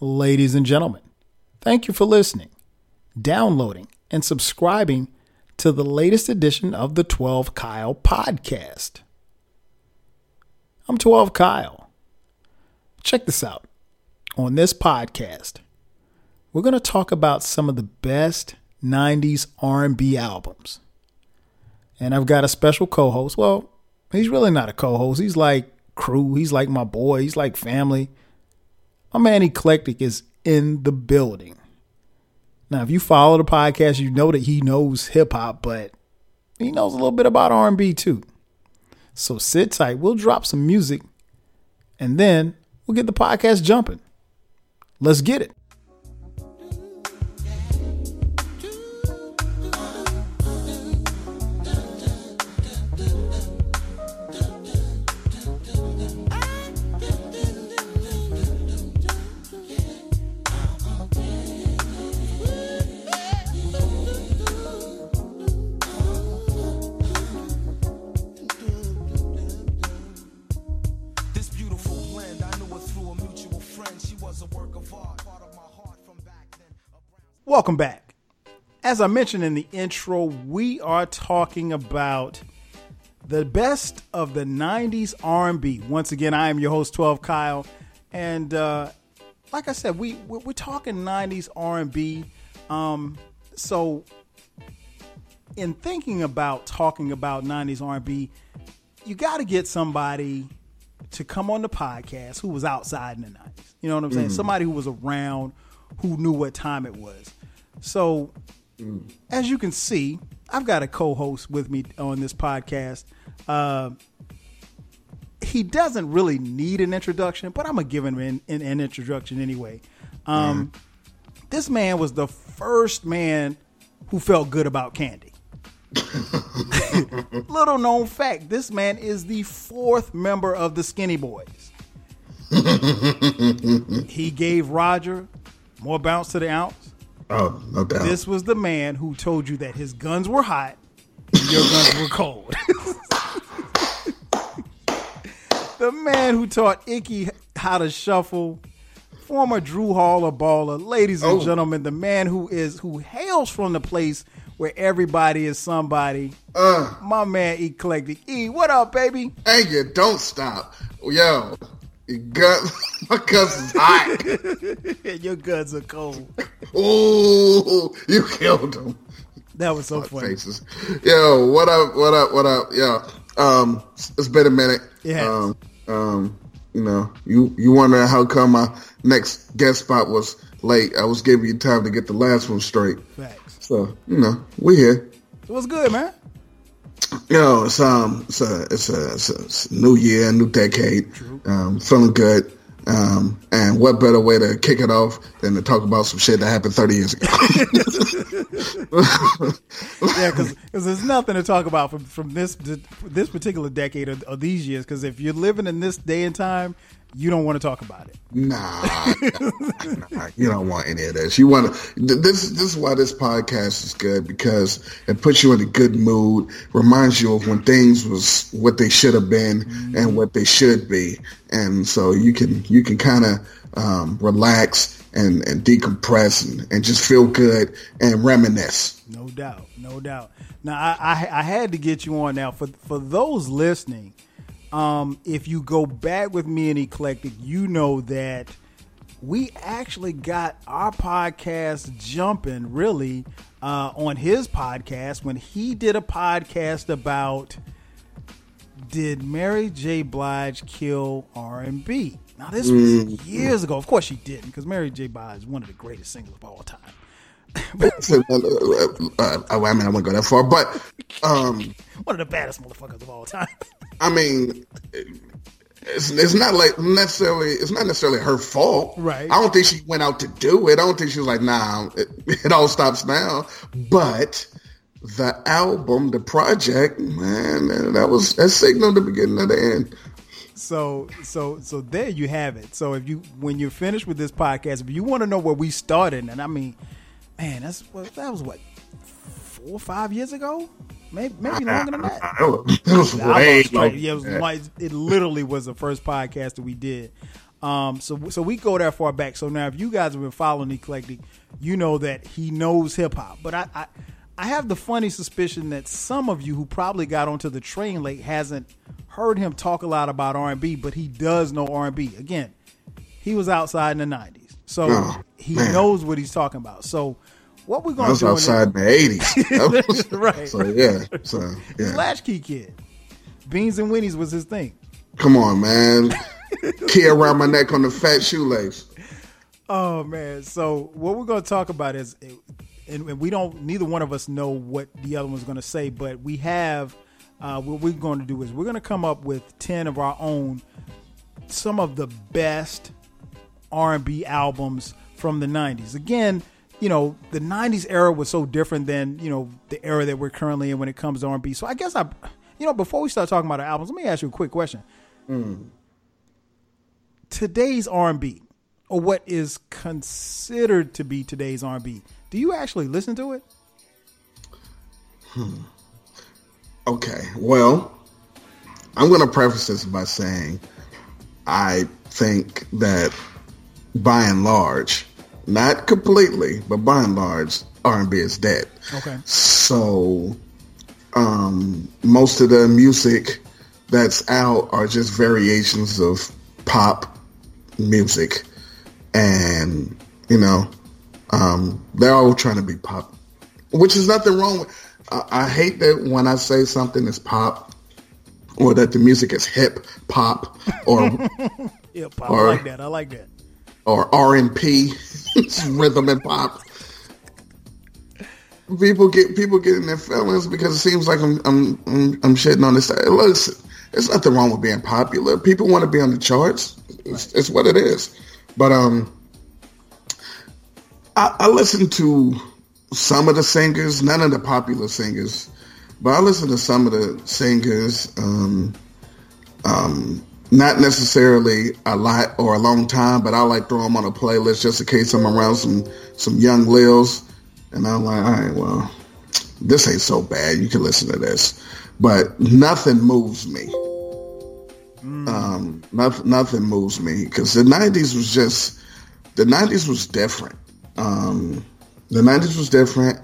Ladies and gentlemen, thank you for listening, downloading, and subscribing to the latest edition of the 12 Kyle podcast. I'm 12 Kyle. Check this out. On this podcast, we're going to talk about some of the best 90s R&B albums. And I've got a special co-host. Well, he's really not a co-host. He's like crew. He's like my boy. He's like family. My man Eclectik is in the building. Now, if you follow the podcast, you know that he knows hip hop, but he knows a little bit about R&B too. So sit tight. We'll drop some music and then we'll get the podcast jumping. Let's get it. Welcome back. As I mentioned in the intro, we are talking about the best of the 90s R&B. Once again, I am your host 12 Kyle and uh like I said, we we're, talking 90s R&B. Um so in thinking about talking about 90s R&B, you got to get somebody to come on the podcast who was outside in the 90s. You know what I'm saying? Somebody who was around, who knew what time it was. So, as you can see, I've got a co-host with me on this podcast. Uh, he doesn't really need an introduction, but I'm gonna give him an, an, an introduction anyway. Um, This man was the first man who felt good about candy. Little known fact: this man is the fourth member of the Skinny Boys. he gave Roger more bounce to the ounce. Oh, no doubt. This was the man who told you that his guns were hot and your guns were cold. the man who taught Ickey how to shuffle, former Drew Hall a baller, ladies and Oh. gentlemen, the man who is who hails from the place where everybody is somebody. uh, My man Eclectik E, what up, baby? thank you. Don't stop. Yo, your gut, my cousin's hot. your guns are cold. Ooh, you killed him. That was so funny. Faces. Yo, what up? What up? What up? Yo, um, it's been a minute. Yeah. Um, um, you know, you you wonder how come my next guest spot was late? I was giving you time to get the last one straight. Facts. So you know, we here. It was good, man? Yo, it's um, it's a, it's a, it's a, it's a new year, new decade. Um, feeling good. Um, and what better way to kick it off than to talk about some shit that happened 30 years ago? Yeah, because there's nothing to talk about from from this this particular decade or, of these years. Because if you're living in this day and time, you don't want to talk about it. nah, nah, you don't want any of this. You want to. This this is why this podcast is good because it puts you in a good mood, reminds you of when things was what they should have been and what they should be, and so you can you can kind of um, relax and, and decompress and, and just feel good and reminisce. No doubt, no doubt. Now I, I I had to get you on now for for those listening. Um, if you go back with me and Eclectik, you know that we actually got our podcast jumping really uh, on his podcast when he did a podcast about did Mary J. Blige kill R and B? Now this was years ago. Of course she didn't, because Mary J. Blige is one of the greatest singers of all time. So, uh, uh, uh, I mean, I won't go that far, but um, One of the baddest motherfuckers of all time. I mean, it's, it's not like necessarily it's not necessarily her fault. Right. I don't think she went out to do it. I don't think she was like, nah, it, it all stops now. But the album, the project, man, that was that signaled the beginning of the end. So so so there you have it. So if you when you're finished with this podcast, if you want to know where we started, and I mean, man, that's what that was what four or five years ago, maybe maybe longer than that. It was, it was I way like yeah, it, was, like- it literally was the first podcast that we did. Um, so so we go that far back. So now if you guys have been following Eclectik, you know that he knows hip hop. But I, I I have the funny suspicion that some of you who probably got onto the train late hasn't heard him talk a lot about R and B, but he does know R and B. Again, he was outside in the nineties, so Oh, he man. knows what he's talking about. So what we're going to was do outside in the eighties. Right. So yeah. So yeah. Latchkey Kid. Beans and Winnies was his thing. Come on, man. Key around my neck on the fat shoelace. Oh man! So what we're going to talk about is, and, and we don't. Neither one of us know what the other one's going to say, but we have. Uh, what we're going to do is we're going to come up with ten of our own, some of the best R&B albums from the '90s. Again, you know, the '90s era was so different than you know the era that we're currently in when it comes to R&B. So I guess I, you know, before we start talking about our albums, let me ask you a quick question. Today's R&B, or what is considered to be today's R&B, do you actually listen to it? Hmm. Okay. Well, I'm going to preface this by saying I think that by and large, not completely, but by and large, R&B is dead. Okay. So, um, most of the music that's out are just variations of pop music, and you know, um, they're all trying to be pop, which is nothing wrong with. I, I hate that when I say something is pop, or that the music is hip pop, or Yeah, pop. Or- I like that. I like that. Or R and P, rhythm and pop. People get people get in their feelings because it seems like I'm I'm I'm, I'm shitting on this. Listen, there's nothing wrong with being popular. People want to be on the charts. It's, it's what it is. But um, I, I listen to some of the singers, none of the popular singers, but I listen to some of the singers. Um, um, not necessarily a lot or a long time, but I like throw them on a playlist just in case I'm around some some young lils, and I'm like, all right, well, this ain't so bad. You can listen to this, but nothing moves me. Um, nothing, nothing moves me because the '90s was just the '90s was different. Um, the '90s was different,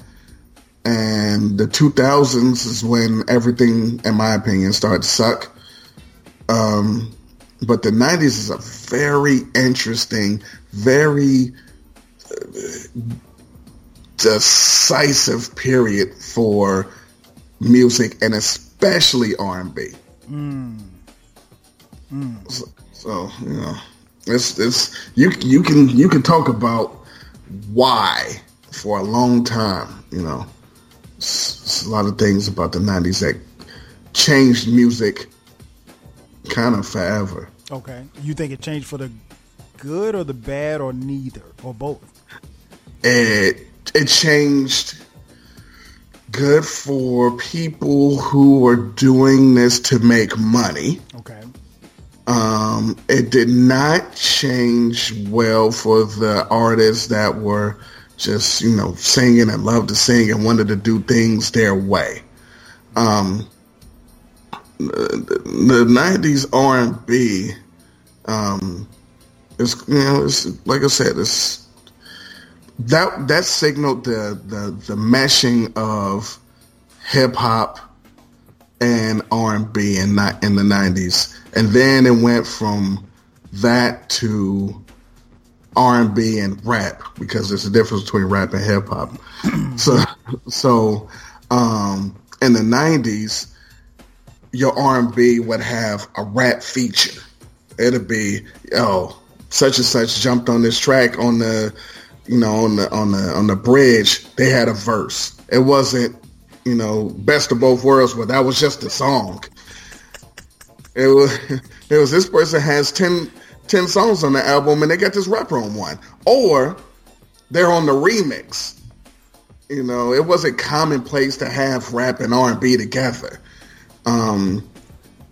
and the 2000s is when everything, in my opinion, started to suck. Um, but the 90s is a very interesting, very uh, decisive period for music and especially R&B. So, so, you know, it's it's you you can you can talk about why for a long time. You know, it's, it's a lot of things about the 90s that changed music kind of forever. Okay. You think it changed for the good or the bad or neither or both? it it changed good for people who were doing this to make money. Okay. Um, it did not change well for the artists that were just you know singing and loved to sing and wanted to do things their way. Um, the, the '90s R&B, um, is you know, it's like I said, it's that that signaled the the the meshing of hip hop and R and B and not in the nineties, and then it went from that to R and B and rap because there's a difference between rap and hip hop. so so um, in the nineties, your R and B would have a rap feature. It'd be oh such and such jumped on this track on the you know on the on the on the bridge. They had a verse. It wasn't you know best of both worlds, but that was just a song. It was it was this person has 10, 10 songs on the album and they got this rapper on one, or they're on the remix. You know, it wasn't commonplace to have rap and R and B together, um,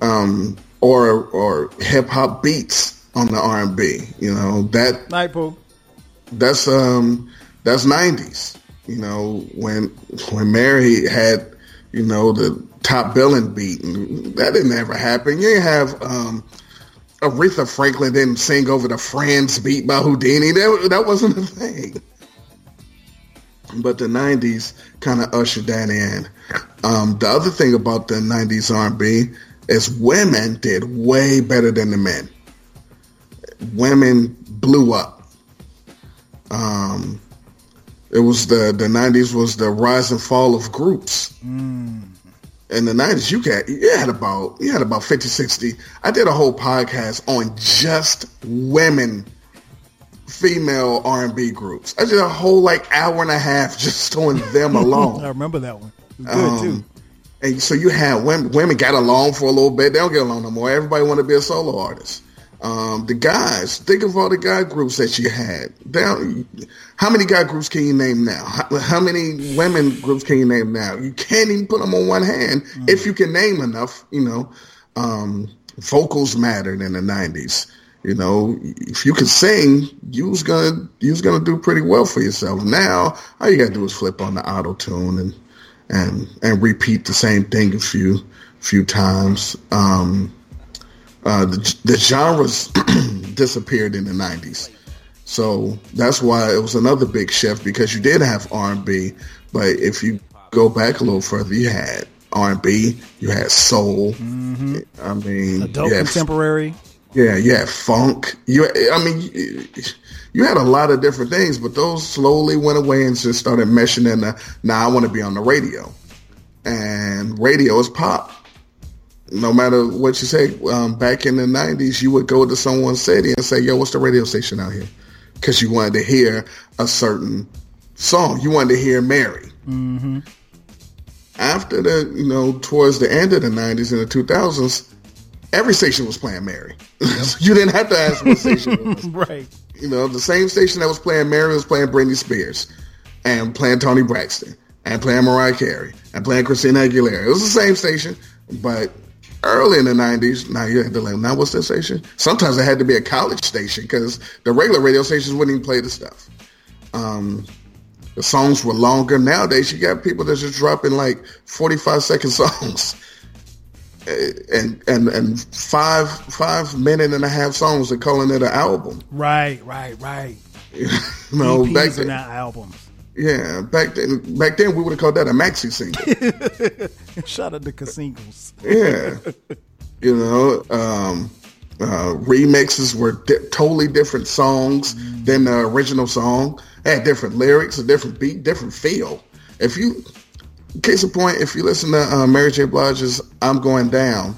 um, or or hip hop beats on the R and B. You know that Night Pooh. that's um that's nineties. You know when when Mary had you know the top billing beat, and that didn't ever happen. You have um Aretha Franklin didn't sing over the Friends beat by Whodini. That, that wasn't a thing. But the 90s kind of ushered that in. Um, the other thing about the 90s R&B is women did way better than the men. Women blew up. Um, it was the the 90s was the rise and fall of groups. In the 90s, you got you had about you had about 50, 60. I did a whole podcast on just women female R&B groups. I did a whole like hour and a half just on them alone. I remember that one. Good too. Um, and so you had women, women got along for a little bit. They don't get along no more. Everybody want to be a solo artist. Um, the guys, think of all the guy groups that you had. Down, how many guy groups can you name now? How, how many women groups can you name now? You can't even put them on one hand if you can name enough. You know, um, vocals mattered in the '90s. You know, if you could sing, you was gonna you was gonna do pretty well for yourself. Now, all you gotta do is flip on the auto tune and and and repeat the same thing a few few times. Um, uh, the, the genres disappeared in the 90s. So that's why it was another big shift because you did have R&B, but if you go back a little further, you had R&B, you had soul. I mean, Adult contemporary. Yeah, you had funk. You, I mean, you, you had a lot of different things, but those slowly went away and just started meshing in the. Now I want to be on the radio, and radio is pop no matter what you say, um, back in the '90s, you would go to someone's city and say, "Yo, what's the radio station out here?" Because you wanted to hear a certain song. You wanted to hear Mary. Mm-hmm. After the, you know, towards the end of the '90s and the 2000s, every station was playing Mary. you didn't have to ask what station it was. Right. You know, the same station that was playing Mary was playing Britney Spears and playing Toni Braxton and playing Mariah Carey and playing Christina Aguilera. It was the same station, but early in the 90s, now you had to like, now what's that station? Sometimes it had to be a college station because the regular radio stations wouldn't even play the stuff. Um, the songs were longer. Nowadays, you got people that just dropping like 45 second songs. And and and five five minute and a half songs. They're calling it an album. Right, right, right. You know, EPs back then, not albums. yeah, back then, back then we would have called that a maxi single. Shout out to cassingles. yeah, you know, um, uh, remixes were di- totally different songs than the original song. Had different lyrics, a different beat, different feel. If you, case in point, if you listen to uh, Mary J. Blige's "I'm Going Down,"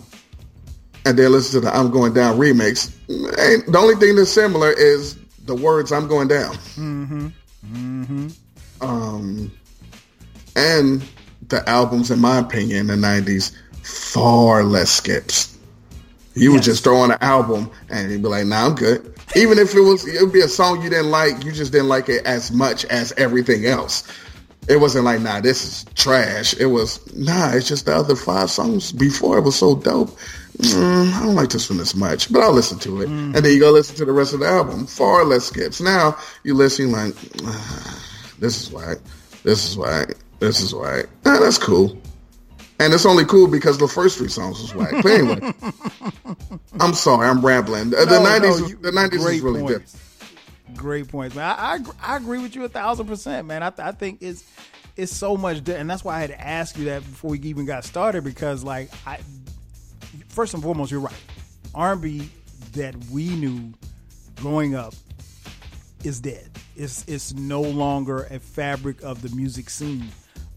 and then listen to the "I'm Going Down" remix, ain't, the only thing that's similar is the words "I'm going down." Um, and the albums, in my opinion, in the '90s, far less skips. You would just throw on an album and you'd be like, "Nah, I'm good." Even if it was, it would be a song you didn't like. You just didn't like it as much as everything else. It wasn't like, "Nah, this is trash." It was, "Nah, it's just the other five songs before it was so dope." Mm, I don't like this one as much, but I'll listen to it. And then you go listen to the rest of the album. Far less skips. Now you listen like, this is why. This is why. This is why. Ah, that's cool. And it's only cool because the first three songs was whack. But anyway, I'm sorry, I'm rambling. The, the 90s, no, you- the 90s was great really points. different. Great points, man. I, I I agree with you a thousand percent, man. I, th- I think it's it's so much, di- and that's why I had to ask you that before we even got started because, like, I first and foremost, you're right. R&B that we knew growing up is dead. It's it's no longer a fabric of the music scene.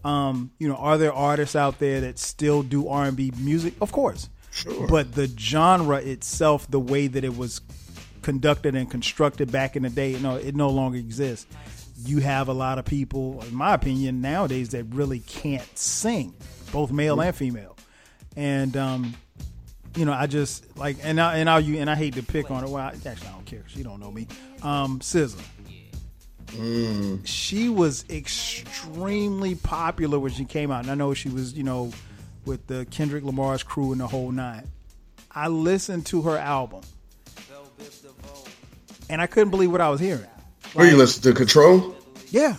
Um, you know, are there artists out there that still do R&B music? Of course. Sure. But the genre itself, the way that it was conducted and constructed back in the day, no, it no longer exists. You have a lot of people, in my opinion, nowadays that really can't sing, both male and female. And um, you know, I just like, and I and I you and I hate to pick on her. Well, I, actually, I don't care. She don't know me. Um, SZA. She was extremely popular when she came out, and I know she was, you know, with the Kendrick Lamar's crew and the whole nine. I listened to her album, and I couldn't believe what I was hearing. Were you listen to Control? Yeah,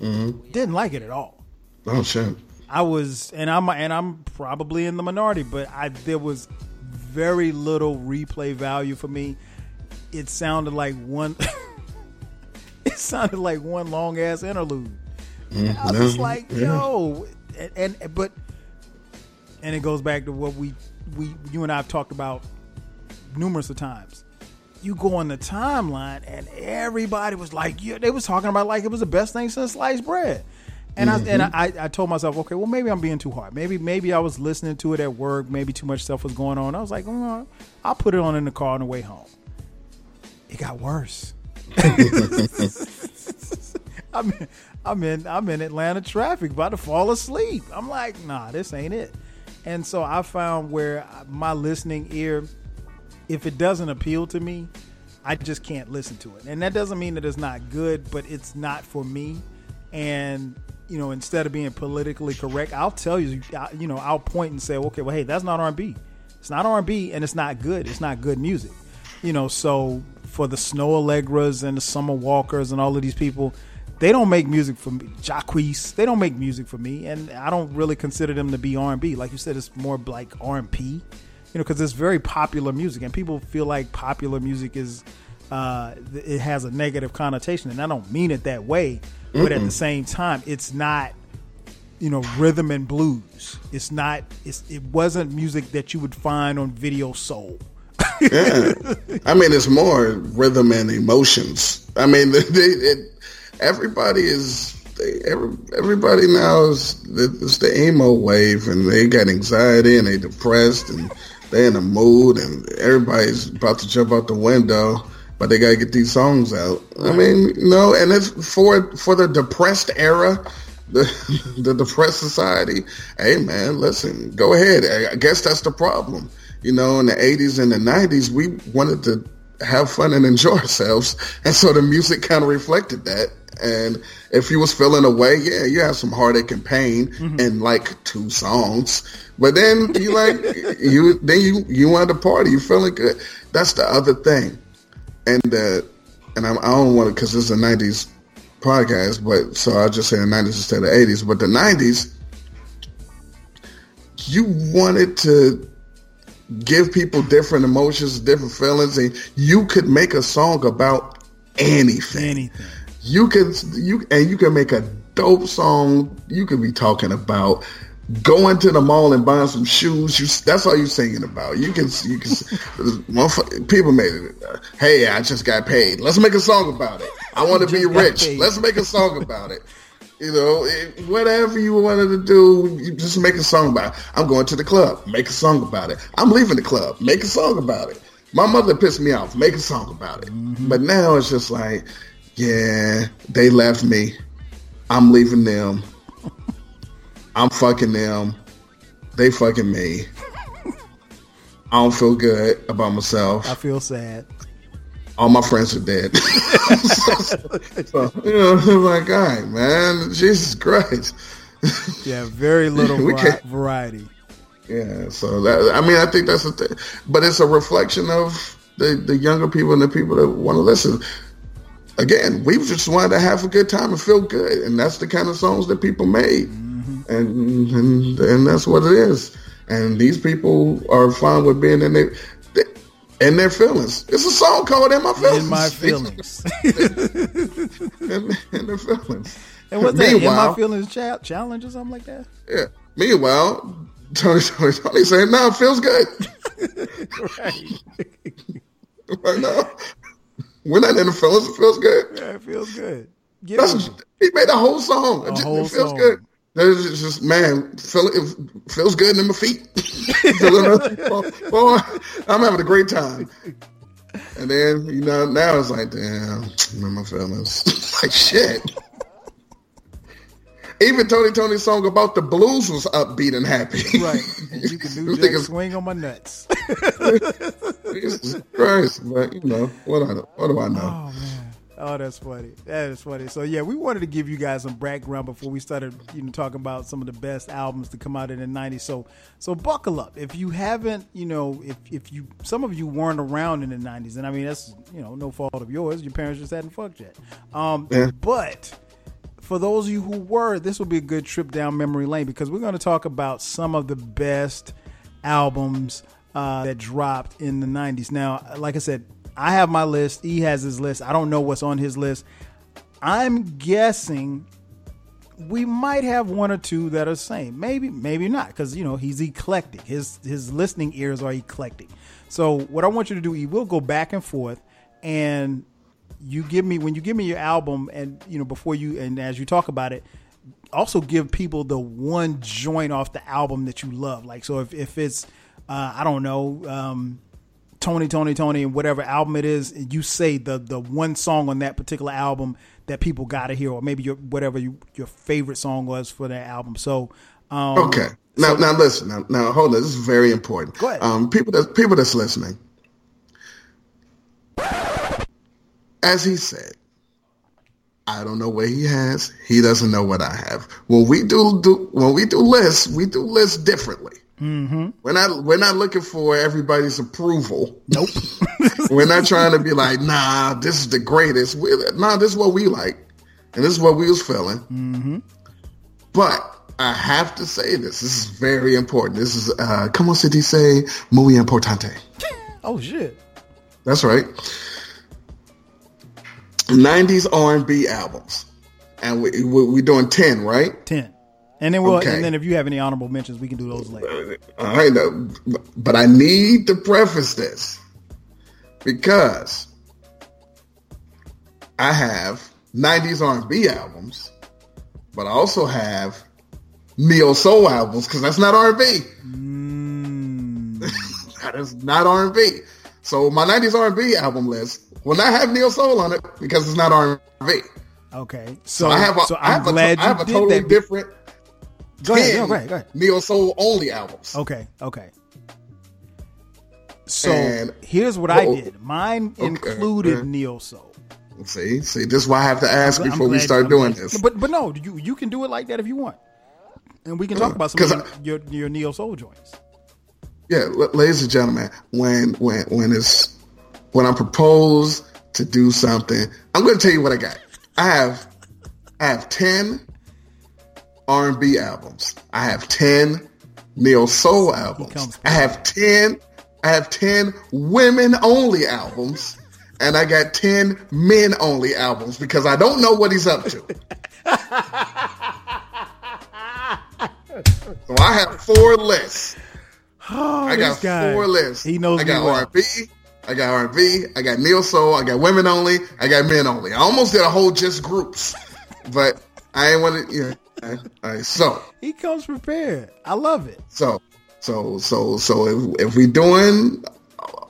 mm-hmm. didn't like it at all. Oh shit. I was, and I'm, and I'm probably in the minority, but I there was very little replay value for me. It sounded like one. it sounded like one long ass interlude. I was just like, yo, and, and but, and it goes back to what we we you and I have talked about numerous of times. You go on the timeline, and everybody was like, yeah, they was talking about like it was the best thing since sliced bread. And I and I, I told myself, okay, well maybe I'm being too hard. Maybe maybe I was listening to it at work. Maybe too much stuff was going on. I was like, "Mm, I'll put it on in the car on the way home. It got worse. I'm in, I'm in I'm in Atlanta traffic, about to fall asleep. I'm like, nah, this ain't it. And so I found where my listening ear, if it doesn't appeal to me, I just can't listen to it. And that doesn't mean that it's not good, but it's not for me. And you know, instead of being politically correct, I'll tell you, you know, I'll point and say, okay, well, hey, that's not R&B. It's not R&B, and it's not good. It's not good music. You know, so for the Snoh Aalegras and the Summer Walkers and all of these people, they don't make music for me. Jacquees, they don't make music for me, and I don't really consider them to be R&B. Like you said, it's more like R&P, you know, because it's very popular music, and people feel like popular music is uh, it has a negative connotation, and I don't mean it that way. But at the same time, it's not you know rhythm and blues. It's not. It's it wasn't music that you would find on Video Soul. yeah. I mean, it's more rhythm and emotions. I mean, they, it, everybody is. They, every, everybody now is it's the emo wave, and they got anxiety and they depressed and they in a mood, and everybody's about to jump out the window. But they gotta get these songs out. I mean, you know, and it's for for the depressed era, the the depressed society. Hey, man, listen, go ahead. I I guess that's the problem. You know, in the '80s and the '90s, we wanted to have fun and enjoy ourselves, and so the music kind of reflected that. And if you was feeling away, yeah, you have some heartache and pain in like two songs. But then you like you then you you want to party, you feeling good. That's the other thing and uh, and I'm, I don't want to because this is a '90s podcast, but so I'll just say the '90s instead of '80s. But the '90s, you wanted to give people different emotions, different feelings, and you could make a song about anything. Anything. You can you and you can make a dope song. You could be talking about going to the mall and buying some shoes. You that's all you're singing about. You can you can people made it. Hey, I just got paid. Let's make a song about it. I want to be rich. paid. Let's make a song about it. You know, it, whatever you wanted to do, you just make a song about it. I'm going to the club. Make a song about it. I'm leaving the club. Make a song about it. My mother pissed me off. Make a song about it. Mm-hmm. But now it's just like, yeah, they left me. I'm leaving them. I'm fucking them. They fucking me. I don't feel good about myself. I feel sad. All my friends are dead. so, you know, I'm like, all right, man, Jesus Christ. Yeah, very little We can't- variety. Yeah, so that I mean, I think that's a thing, but it's a reflection of the the younger people and the people that want to listen. Again, we just wanted to have a good time and feel good, and that's the kind of songs that people made, mm-hmm. and, and and that's what it is. And these people are fine with being in their in their feelings. It's a song called "In My Feelings." In my feelings. in, in their feelings. and what's that? In my feelings cha- challenge or something like that? Yeah. Meanwhile, Tony, Tony, Tony saying, "No, it feels good." right now, we're not in the feelings. It feels good. Yeah, it feels good. Get That's, he made a whole song. It, just, whole it feels song. good. There's just man, feel, it feels good in my feet. Boy, I'm having a great time. And then you know now it's like, damn, in my feelings. like shit. Even Tony Tony's song about the blues was upbeat and happy. Right. You can do just swing on my nuts. Jesus Christ, but you know what? I what do I know? Oh man. Oh, that's funny. That is funny. So yeah, we wanted to give you guys some background before we started, you know, talking about some of the best albums to come out in the '90s. So, so buckle up. If you haven't, you know, if if you some of you weren't around in the '90s, and I mean that's you know no fault of yours. Your parents just hadn't fucked yet. Um, Yeah. but for those of you who were, this will be a good trip down memory lane because we're going to talk about some of the best albums uh, that dropped in the 90s. Now, like I said, I have my list. He has his list. I don't know what's on his list. I'm guessing we might have one or two that are same. Maybe, maybe not, because you know he's eclectic. His his listening ears are eclectic. So what I want you to do, you will go back and forth, and you give me when you give me your album, and you know before you and as you talk about it, also give people the one joint off the album that you love. Like so, if if it's uh, I don't know. Um, Tony, Tony, Tony, and whatever album it is, you say the the one song on that particular album that people got to hear, or maybe your whatever you, your favorite song was for that album. So, um, Okay. Now, now listen. Now, now, hold on. This is very important. Go ahead. Um, people that people that's listening. As he said, I don't know what he has. He doesn't know what I have. When we do, do when we do lists, we do lists differently. Mm-hmm. We're not we're not looking for everybody's approval. nope. We're not trying to be like, nah, this is the greatest. We, nah, this is what we like, and this is what we was feeling. Mm-hmm. But I have to say this. This is very important. This is, uh, como se dice, muy importante. oh shit. That's right. 90s R&B albums. And we, we, we're doing 10, right? Ten. And then we'll Okay. and then if you have any honorable mentions, we can do those later. Uh, All right, no, but I need to preface this because I have 90s R&B albums, but I also have neo soul albums because that's not R&B. Mm. that is not R&B. So my 90s R&B album list will not have neo soul on it because it's not R&B. Okay. So, I have a, so I I'm have a, glad I have you a did totally that. different Go ahead. 10 No, go ahead. Go ahead. neo soul only albums. Okay. Okay. So And- here's what I did. Mine okay, included okay. neo soul. See, see, this is why I have to ask I'm before we start I'm doing glad- this. But but no, you you can do it like that if you want, and we can talk about some of I- your your neo soul joints. Yeah, ladies and gentlemen, when when when it's when I propose to do something, I'm going to tell you what I got. I have I have ten R and B albums. I have ten neo soul albums. I have ten. I have ten women only albums. And I got 10 men only albums because I don't know what he's up to. so I have four lists. I got guy. four lists. He knows I got well. R&B. I got R&B. I got neo soul. I got women only. I got men only. I almost did a whole just groups, but I ain't want to. Yeah. All right. So, He comes prepared. I love it. so, so, so, so if, if we doing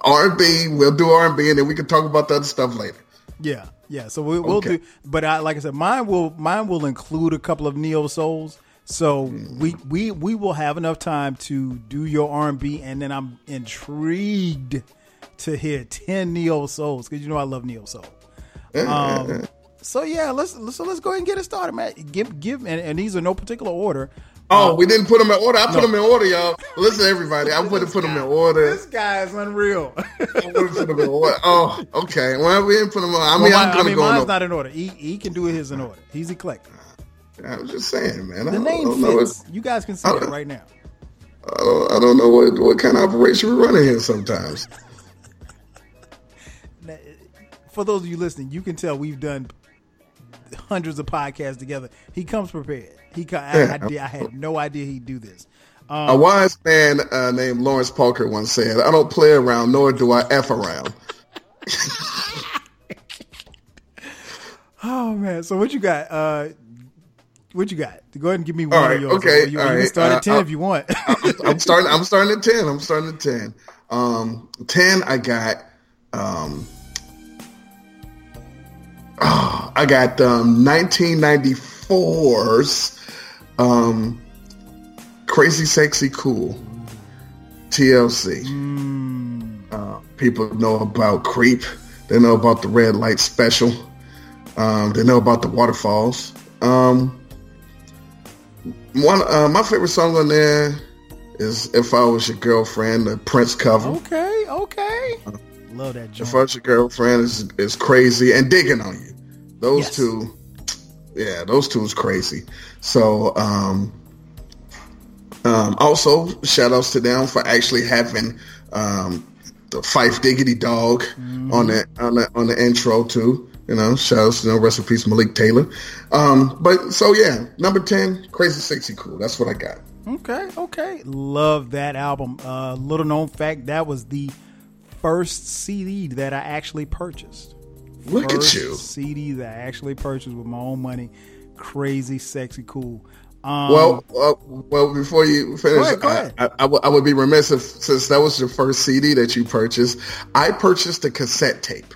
R&B, we'll do R&B, and then we can talk about the other stuff later. Yeah, yeah. So we, we'll Okay. do, but I like I said, mine will mine will include a couple of neo souls. So we we we will have enough time to do your R and B, and then I'm intrigued to hear ten neo souls because you know I love neo soul. Um, so yeah, let's so let's go ahead and get it started, man. Give give and, and these are no particular order. Oh, we didn't put them in order. I put them in order, y'all. Listen, everybody, I would have put them in order. This guy is unreal. I would have put them in order. Oh, okay. Well, we didn't put them in I mean, Well, I'm gonna I mean, go in mine's order. not in order. He he can do his in order. He's eclectic. I was just saying, man. I The don't, name fits. what, You guys can see it right now. I don't, I don't know what, what kind of operation we're running here sometimes. for those of you listening, you can tell we've done hundreds of podcasts together. He comes prepared. He, I, I, I had no idea he'd do this. Um, A wise man uh, named Lawrence Parker once said, I don't play around, nor do I F around. Oh man! So what you got? Uh, what you got? Go ahead and give me one right, of yours. okay, You, you can start uh, at ten uh, if you want. I'm, I'm starting. I'm starting at ten. I'm starting at ten. Um, ten. I got. Um, oh, I got um, 1994's um, Crazy Sexy Cool TLC. Uh, people know about Creep. They know about the Red Light Special. Um, they know about the Waterfalls. Um, one, uh, my favorite song on there is "If I Was Your Girlfriend," the Prince cover. okay, okay. Love that If I. Was Your Girlfriend is is crazy and digging on you. Those Yes. two, yeah, those two is crazy. So, um, Um, also, shout outs to them for actually having um, the Phife Diggity Dog on the on the on the intro too. You know, shouts, outs to them. Rest in peace, Malik Taylor. Um, but so yeah, number ten, Crazy Sexy Cool. That's what I got. Okay, okay. Love that album. Uh, little known fact, that was the first CD that I actually purchased. Look First at you. CD that I actually purchased with my own money. Crazy, sexy, cool. Um, Well, well, well, before you finish, ahead, go ahead. I, I, I would- I would be remiss if, since that was your first CD that you purchased, I purchased a cassette tape.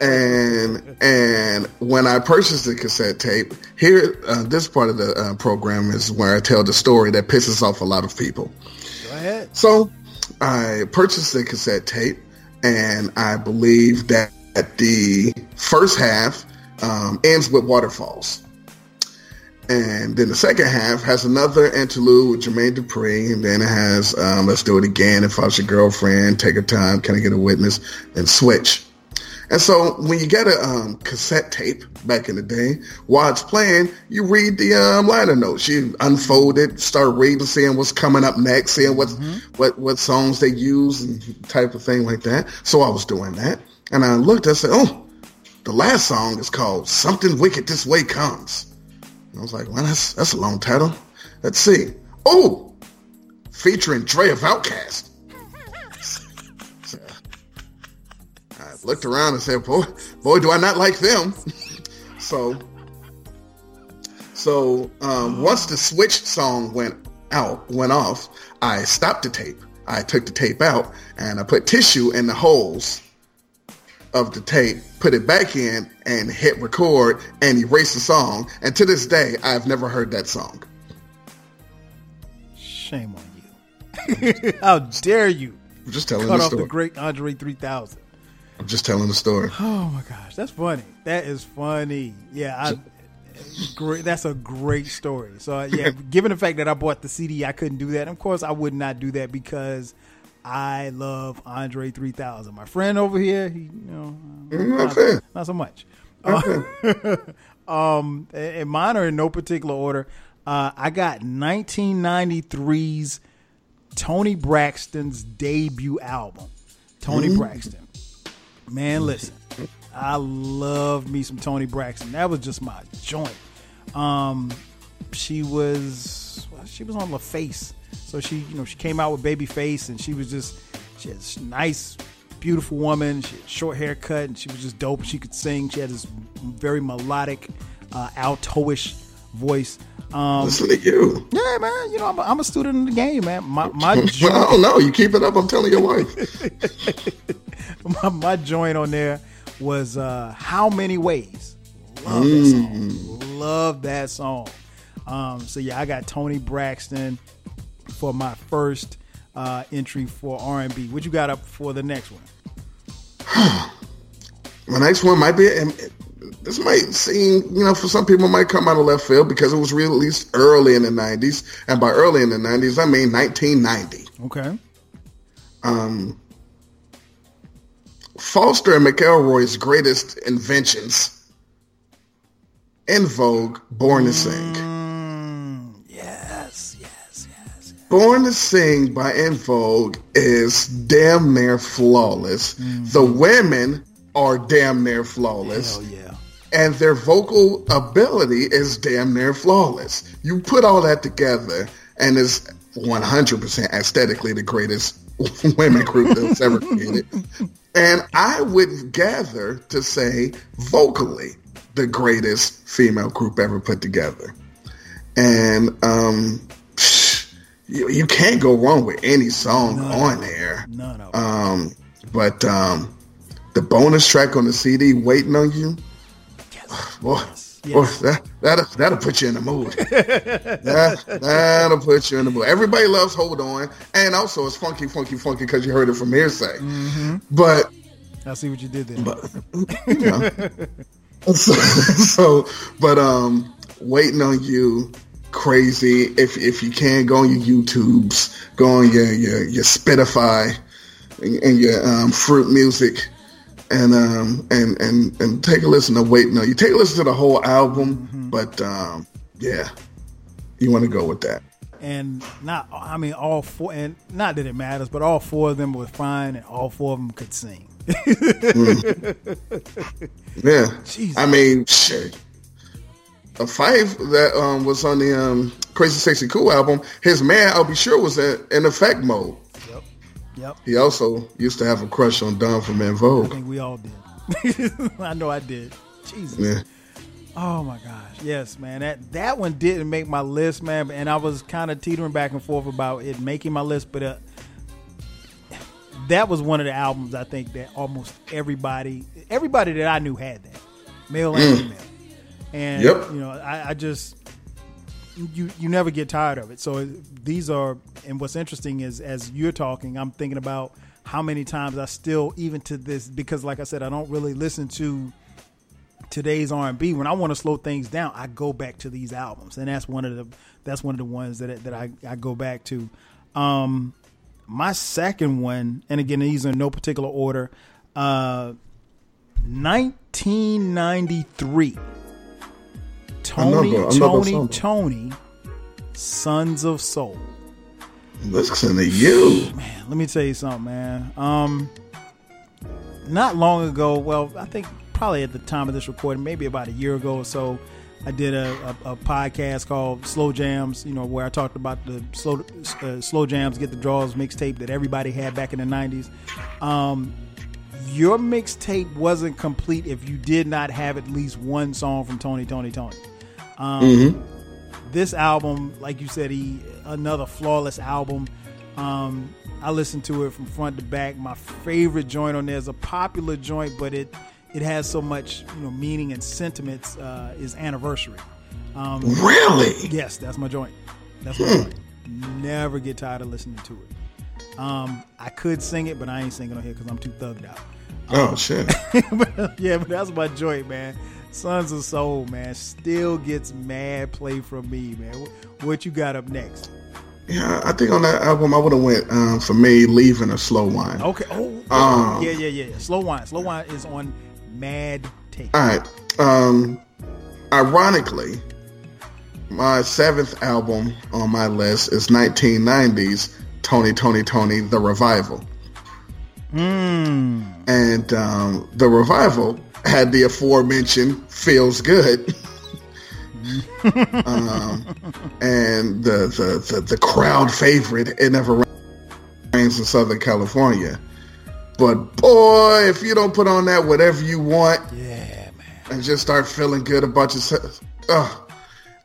And and when I purchased the cassette tape, here, uh, this part of the uh, program is where I tell the story that pisses off a lot of people. go ahead. So I purchased the cassette tape, and I believe that the first half um, ends with waterfalls. And then the second half has another interlude with Jermaine Dupri, and then it has um, "Let's Do It Again," "If I Was Your Girlfriend," "Take Our Time," "Can I Get a Witness," and "Switch." And so when you get a um, cassette tape back in the day, while it's playing, you read the um, liner notes. You unfold it, start reading, seeing what's coming up next, seeing what what what songs they use and type of thing like that. So I was doing that, and I looked. I said, "Oh, the last song is called "Something Wicked This Way Comes." I was like, "Well, that's that's a long title. Let's see. Oh, featuring Dre of Outkast." I looked around and said, "Boy, boy, do I not like them." so, so um, once the Switch song went out, went off, I stopped the tape. I took the tape out and I put tissue in the holes of the tape, put it back in, and hit record and erase the song. And to this day, I've never heard that song. Shame on you. How dare you I'm just telling cut the off the great Andre 3000? I'm just telling the story. Oh my gosh, that's funny. That is funny. Yeah, I, great. That's a great story. So yeah, given the fact that I bought the CD, I couldn't do that. Of course, I would not do that because I love Andre 3000. My friend over here, he, you know, Mm, not, not so much. Uh, um, and mine are in no particular order. Uh, I got 1993's Toni Braxton's debut album. Toni Braxton. Man, listen. I love me some Toni Braxton. That was just my joint. Um, she was she was on LaFace, so she you know she came out with Babyface, and she was just she had this nice, beautiful woman. She had short haircut, and she was just dope. She could sing. She had this very melodic, uh, altoish voice. Um, Listen to you. yeah, man. You know I'm a, I'm a student in the game, man. My my Well, I joint, don't know. You keep it up. I'm telling your wife. my, my joint on there was uh how many ways love that song love that song um so yeah i got toni braxton for my first uh entry for r&b what you got up for the next one My next one might be. This might seem, you know, for some people, might come out of left field because it was released early in the '90s, and by early in the '90s, I mean 1990. okay Um, Foster and McElroy's greatest inventions. En Vogue, Born to Sing. Born to Sing by En Vogue is damn near flawless. The women are damn near flawless. hell yeah and their vocal ability is damn near flawless. You put all that together, and it's 100% aesthetically the greatest women group that's ever created. And I would gather to say vocally the greatest female group ever put together. And um, you, you can't go wrong with any song on there. of them Um, but um, the bonus track on the CD, "Waiting on You," boy, boy, that that'll, that'll put you in the mood. that, that'll put you in the mood. Everybody loves "Hold On," and also it's funky, funky, funky because you heard it from hearsay. But i see what you did there but you know, so, so but um, "Waiting on You." Crazy. If if you can go on your YouTubes, go on your your, your Spotify, and, and your um, fruit music and um and and and take a listen to wait no you take a listen to the whole album but um yeah you want to go with that and not I mean all four and not that it matters, but all four of them were fine and all four of them could sing. Yeah. Jesus. I mean, shit. A five that um, was on the um, Crazy Sexy Cool album. His man, Al B. Sure, was in, in effect mode. Yep. Yep. He also used to have a crush on Dawn from Vogue. I think we all did. I know I did. Jesus. Yeah. Oh my gosh. Yes, man. That that one didn't make my list, man. And I was kind of teetering back and forth about it making my list, but uh, that was one of the albums I think that almost everybody, everybody that I knew had that, male and female. And Yep. you know, I, I just you you never get tired of it. So these are, and what's interesting is as you're talking, I'm thinking about how many times I still, even to this, because like I said, I don't really listen to today's R&B. When I want to slow things down, I go back to these albums, and that's one of the that's one of the ones that that I, I go back to. Um, my second one, and again, these are in no particular order. Uh, 1993. Tony, Another- another Tony. Tony, Sons of Soul. Listen to you. Man, let me tell you something, man. Um, not long ago, well, I think probably at the time of this recording, maybe about a year ago or so, I did a, a, a podcast called Slow Jams. You know, where I talked about the slow uh, slow jams, get the draws mixtape that everybody had back in the '90s. Um, your mixtape wasn't complete if you did not have at least one song from Tony, Tony, Tony. Um, This album, like you said, he another flawless album. Um, I listened to it from front to back. My favorite joint on there is a popular joint, but it it has so much you know meaning and sentiments. Uh, is anniversary. Um, Really? Yes, that's my joint. That's my joint. Never get tired of listening to it. Um, I could sing it, but I ain't singing on here because I'm too thugged out. Oh shit. But, yeah, but that's my joint, man. Sons of Soul, man, still gets mad play from me, man. What, what you got up next? Yeah, I think on that album I would have went um, for me leaving a slow wine. Okay. Oh, Um, yeah, yeah, yeah, yeah. Slow wine. Slow wine is on Mad Take. All right. Um, ironically, my seventh album on my list is 1990s Tony! Toni! Toné!, The Revival. Mm. And um, The Revival had the aforementioned Feels Good. um, and the, the, the, the crowd favorite, It Never Rains in Southern California. But boy, if you don't put on that whatever you want, Yeah, man. and just start feeling good about yourself. Ugh.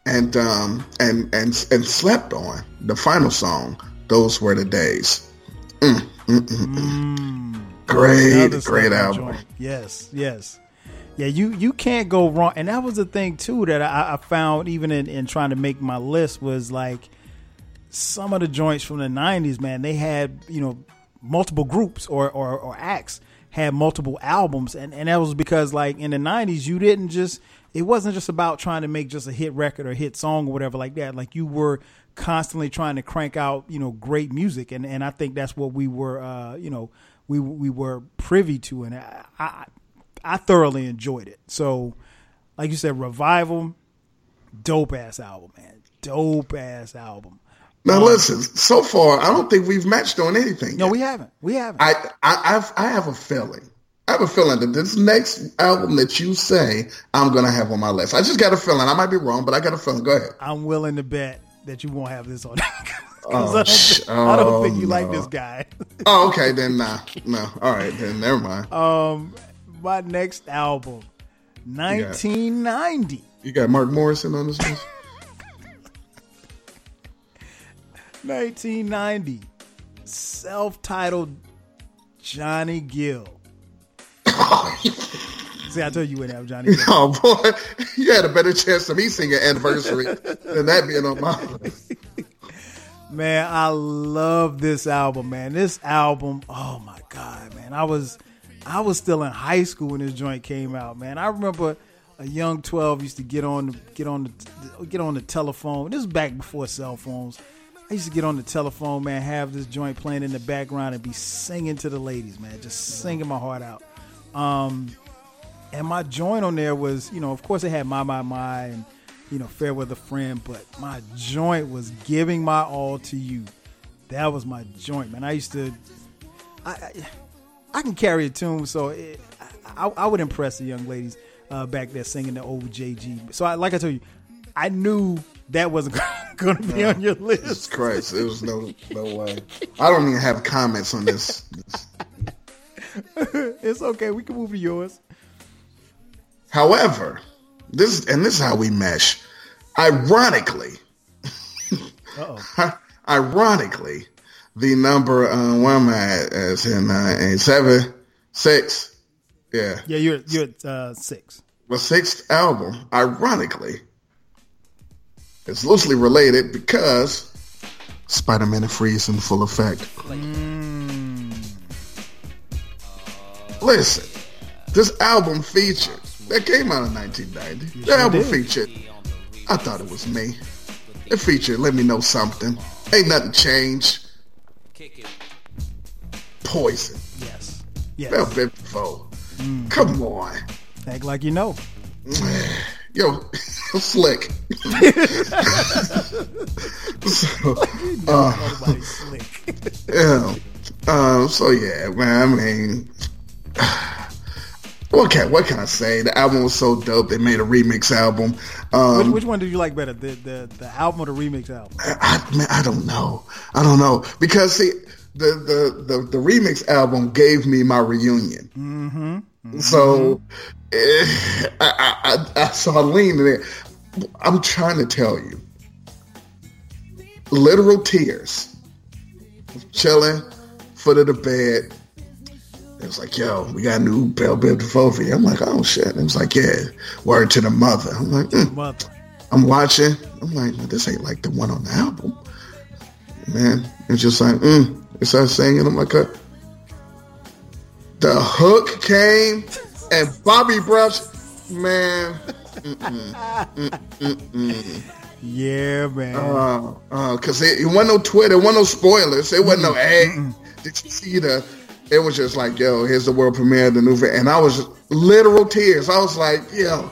And um and and and slept on the final song. Those were the days. Mm, mm, mm, mm. Great, great slept-on album. joint. Yes, yes. Yeah, you you can't go wrong. And that was the thing too that I, I found even in, in trying to make my list was like some of the joints from the '90s. Man, they had you know multiple groups or or, or acts had multiple albums, and and that was because like in the '90s you didn't just it wasn't just about trying to make just a hit record or hit song or whatever like that. Like you were constantly trying to crank out you know great music, and and I think that's what we were uh, you know we we were privy to, and I, I I thoroughly enjoyed it. So, like you said, revival, dope ass album, man, dope ass album. Now listen, so far I don't think we've matched on anything. No, yet. we haven't. We haven't. I, I I've I have a feeling. I have a feeling that this next album that you say I'm gonna have on my list. I just got a feeling. I might be wrong, but I got a feeling. Go ahead. I'm willing to bet that you won't have this on. Oh, I don't, think, I don't oh, think you like this guy. Oh, okay, then nah. No. All right, then never mind. Um, my next album, 1990. You got Mark Morrison on this list? 1990, self-titled Johnny Gill. See, I told you you wouldn't have Johnny Gill. Oh boy, you had a better chance of me singing anniversary than that being on my list. Man, I love this album, man. This album, oh my god, man. I was I was still in high school when this joint came out, man. I remember a young 12 used to get on the, get on the get on the telephone. This was back before cell phones. I used to get on the telephone, man, have this joint playing in the background and be singing to the ladies, man, just singing my heart out. Um, and my joint on there was, you know, of course it had My My My and you know, Fair Weather Friend, but my joint was Giving My All to You. That was my joint, man. I used to, I, I, I can carry a tune, so it, I, I would impress the young ladies uh, back there singing the old JG. So, I, like I told you, I knew that wasn't going to be on your Jesus list. Christ, it was no no way. I don't even have comments on this. this. It's okay. We can move to yours. However, this and this is how we mesh. Ironically, ironically, the number uh, where am I at? As in uh, in seven, six, yeah, Yeah, you're you're at uh, six. the sixth album. Ironically, is loosely related because Spider-Man and Freeze in full effect. Listen, this album featured that came out in 1990. the sure album did. featured. I thought it was me. It featured "Let Me Know Something." Ain't nothing changed. Poison. Yes. Bell Yes. Bip Foe. Come on, Act like you know. yo, slick. so, uh, slick. yeah. Um, so yeah, man. I mean, what can what can I say? The album was so dope. They made a remix album. Um, which, which one did you like better, the the, the album or the remix album? I, man, I don't know. I don't know because see, the the the, the remix album gave me my reunion. Mm-hmm. So eh, I, I, I saw lean in it. I'm trying to tell you, literal tears, chilling, foot of the bed. It was like, yo, we got a new Bell Biv DeVoe. I'm like, oh shit. It was like, yeah, word to the mother. I'm like, mm. Mother. I'm watching. I'm like, "Man, this ain't like the one on the album. Man, it's just like, mm. It started singing. I'm like, uh, the hook came and Bobby Brush, man. Yeah, man. Uh, uh, cause it, it wasn't no Twitter, it wasn't no spoilers. It wasn't no, hey, did you see the, it was just like, yo, here's the world premiere of the new, vi-" and I was literal tears. I was like, yo,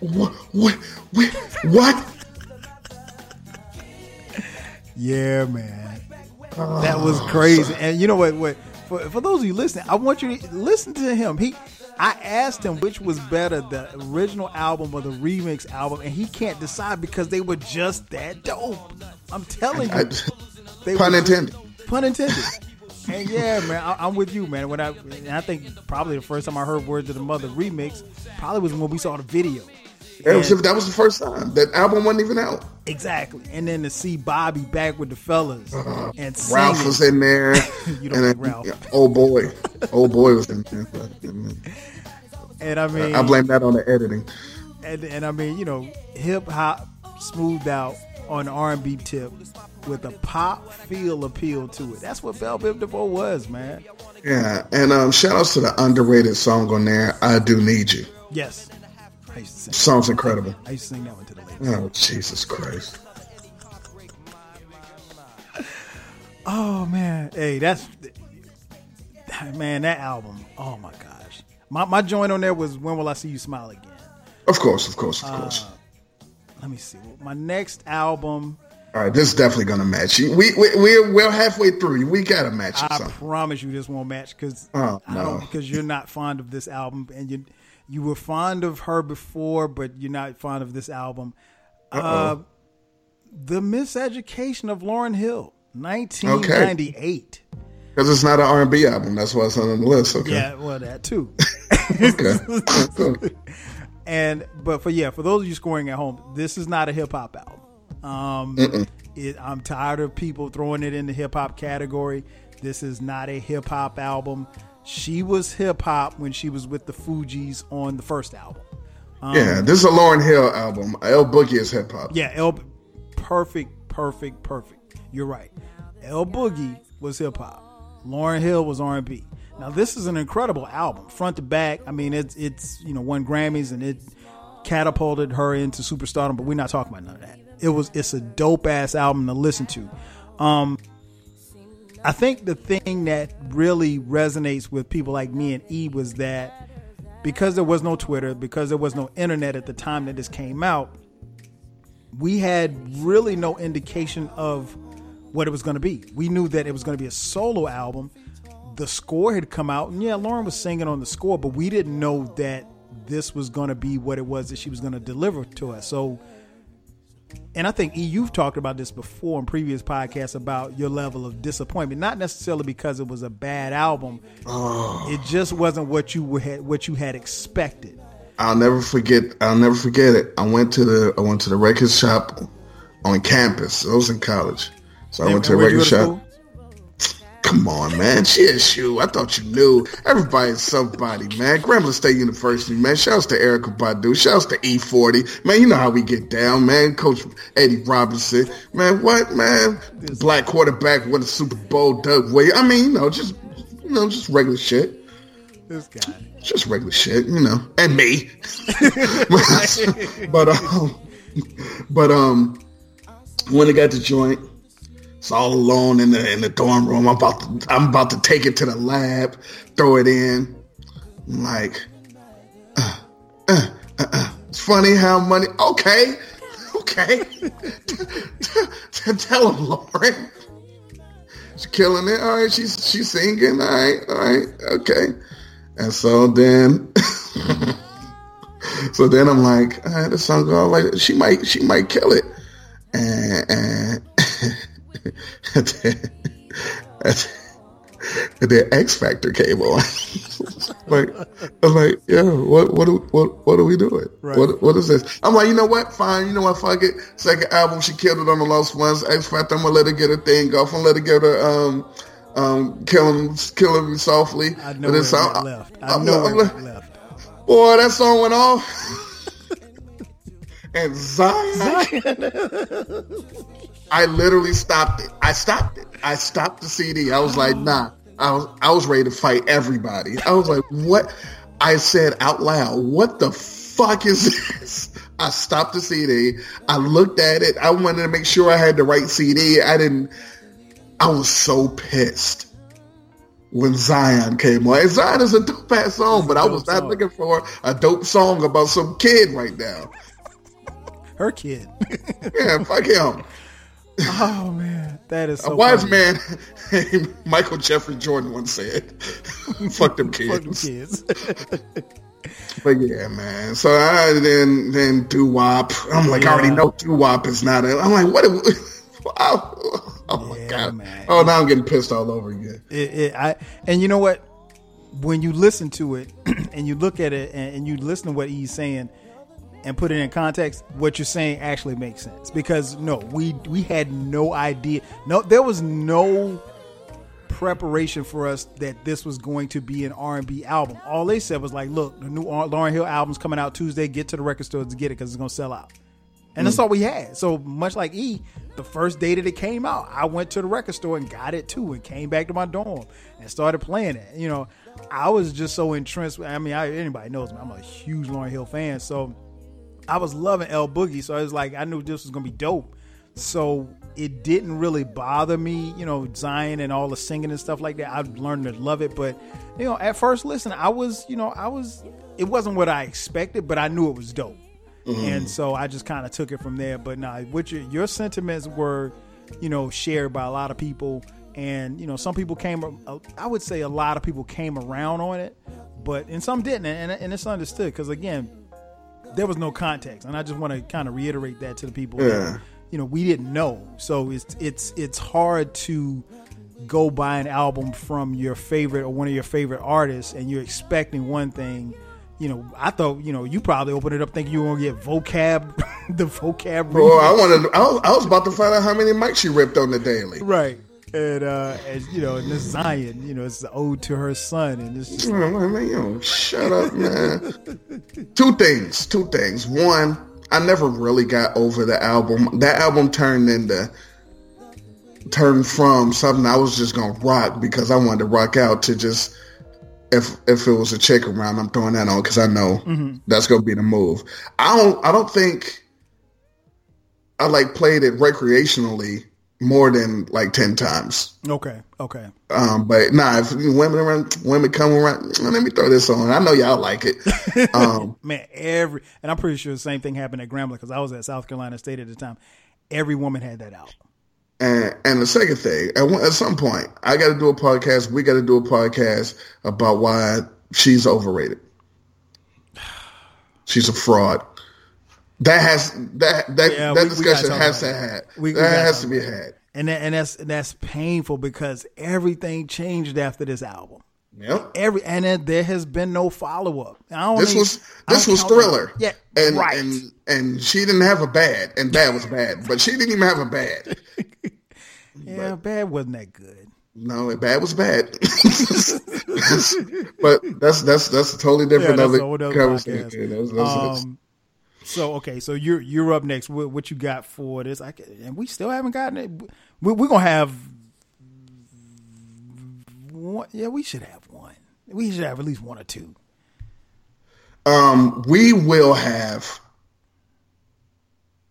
what, what, what, what? yeah, man. Ah. That was crazy. And you know what? What for, for those of you listening, I want you to listen to him. He, I asked him which was better, the original album or the remix album, and he can't decide because they were just that dope. I'm telling you, I, they pun were- intended. Pun intended. And yeah, man, I, I'm with you, man. When I, and I think probably the first time I heard "Words of the Mother" remix probably was when we saw the video. That was, And- that was the first time. That album wasn't even out. exactly, and then to see Bobby back with the fellas uh-huh. and singing. Ralph was in there. You don't and Ralph. yeah, old boy. Old boy was in there. And I mean, I blame that on the editing. and, and I mean, you know, hip hop smoothed out on the R and B tip with a pop feel appeal to it. That's what Bell Biv DeVoe was, man. Yeah. And um, shout outs to the underrated song on there, I Do Need You. Yes, I used to sing. Song's incredible. I used to sing that one to the ladies. Oh, Jesus Christ. Oh man, hey, that's man, that album. Oh my gosh, my my joint on there was "When Will I See You Smile Again." Of course, of course, Uh, of course. Let me see. My next album, All right, this is definitely going to match. You- We, we, we're, we're halfway through. We got to match. I something. promise you, this won't match because Oh, no. because you're not fond of this album, and you you were fond of her before, but you're not fond of this album. Uh, the Miseducation of Lauryn Hill, 1998. Because it's not an R&B album. That's why it's on the list. Okay. Yeah, well, that too. Okay. And but for yeah, for those of you scoring at home, this is not a hip hop album. Um, it, I'm tired of people throwing it in the hip hop category. This is not a hip hop album. She was hip hop when she was with the Fugees on the first album. yeah, this is a Lauryn Hill album. L Boogie is hip hop. Yeah, El, perfect, perfect, perfect. You're right. L Boogie was hip hop. Lauryn Hill was R and B. Now this is an incredible album, front to back. I mean, it's it's you know won Grammys and it catapulted her into superstardom. But we're not talking about none of that. It was it's a dope ass album to listen to. Um, I think the thing that really resonates with people like me and E was that because there was no Twitter, because there was no internet at the time that this came out, we had really no indication of what it was going to be. We knew that it was going to be a solo album. The score had come out, and yeah, Lauryn was singing on the score, but we didn't know that this was going to be what it was that she was going to deliver to us. So, and I think E, you've talked about this before in previous podcasts about your level of disappointment, not necessarily because it was a bad album. Oh. It just wasn't what you were what you had expected. I'll never forget. I'll never forget it. I went to the I went to the record shop on campus. I was in college, so I went to the record shop. Come on, man. Shit, shoe. I thought you knew. Everybody's somebody, man. Grambling State University, man. Shouts to Erykah Badu. Shouts to E-40. Man, you know how we get down, man. Coach Eddie Robinson. Man, what, man? Black quarterback won the Super Bowl. Doug Williams. I mean, you know, just, you know, just regular shit. This guy. Just regular shit, you know. And me. but, um, but, um, when I got the joint, it's all alone in the in the dorm room. I'm about to I'm about to take it to the lab, throw it in. I'm like, uh, uh, uh, uh. it's funny how money. Okay, okay. Tell him, Lauryn. She's killing it. All right, she's she's singing. All right, all right, okay. And so then, so then I'm like, all right, the song go like she might she might kill it, and. and and then, and then Ex-Factor came on. like, I'm like, yeah, what, what, are, what, what are we doing? Right. What, what is this? I'm like, you know what? Fine. You know what? Fuck it. Second album, she killed it on the Lost Ones. Ex-Factor, I'm gonna let her get her thing off. I'm gonna let her get her, um, um, killing, killing me softly. I know where then it left. I I'm know like- where I'm left. Boy, that song went off. and Zion, I literally stopped it. I stopped it. I stopped the CD. I was like, nah. I was I was ready to fight everybody. I was like, what? I said out loud, what the fuck is this? I stopped the CD. I looked at it. I wanted to make sure I had the right CD. I didn't. I was so pissed when Zion came on. And Zion is a dope ass song, but I was not song. looking for a dope song about some kid right now. Her kid. Yeah, fuck him. Oh man, that is so a wise funny. man, Michael Jeffrey Jordan once said, "Fuck them kids." Fuck them kids. But yeah, man. So I then then doo wop. I'm like, I already know doo wop is not. A, I'm like, what? oh, oh my Yeah, god. man. Oh, now I'm getting pissed all over again. it, it, I, and you know what? When you listen to it and you look at it and, and you listen to what he's saying and put it in context, what you're saying actually makes sense. Because no, we we had no idea. No, there was no preparation for us that this was going to be an R&B album. All they said was like, "Look, the new Lauryn Hill album's coming out Tuesday. Get to the record store to get it because it's going to sell out." And that's hmm. all we had. So much like E, the first day that it came out, I went to the record store and got it too, and came back to my dorm and started playing it. You know, I was just so entrenched. I mean, I, anybody knows me. I'm a huge Lauryn Hill fan, so I was loving L Boogie. So I was like, I knew this was gonna be dope. So it didn't really bother me, you know, Zion and all the singing and stuff like that. I've learned to love it, but you know, at first listen, I was, you know, I was. It wasn't what I expected, but I knew it was dope mm-hmm. and so I just kind of took it from there. But nah, what your your sentiments were, you know, shared by a lot of people, and you know, some people came. I would say a lot of people came around on it, but and some didn't, and, and it's understood because again, there was no context, and I just want to kind of reiterate that to the people. Yeah. You know, we didn't know, so it's it's it's hard to go buy an album from your favorite or one of your favorite artists, and you're expecting one thing. You know, I thought you know you probably opened it up thinking you were gonna get vocab, the vocab. Well, I wanted. I was, I was about to find out how many mics she ripped on the daily. right, and uh, and you know, and this Zion, you know, it's an ode to her son, and it's just like, man, you know, shut up, man. two things. Two things. One, I never really got over the album. That album turned into turned from something I was just gonna rock because I wanted to rock out to just if if it was a chick around, I'm throwing that on because I know that's gonna be the move. I don't I don't think I like played it recreationally more than like ten times. Okay, okay. Um, but nah, if women around, women come around, let me throw this on. I know y'all like it. Um, Man, every and I'm pretty sure the same thing happened at Grambling because I was at South Carolina State at the time. Every woman had that out. and and the second thing, at, one, at some point, I got to do a podcast. We got to do a podcast about why she's overrated. She's a fraud. That has that that Yeah, that we- we discussion gotta has to have We- we that has to be had. And that, and that's and that's painful because everything changed after this album. Yep. Every and then there has been no follow up. This was this was Thriller. Yeah, and right. and and she didn't have a bad, and bad was bad, but she didn't even have a bad. yeah, bad wasn't that good. No, bad was bad. but that's that's that's totally different Yeah, that's other a other conversation. that's- that's- Um, so okay, so you're you're up next. What, what you got for this? I can, and we still haven't gotten it. We, we're gonna have one. Yeah, we should have one. We should have at least one or two. Um, we will have.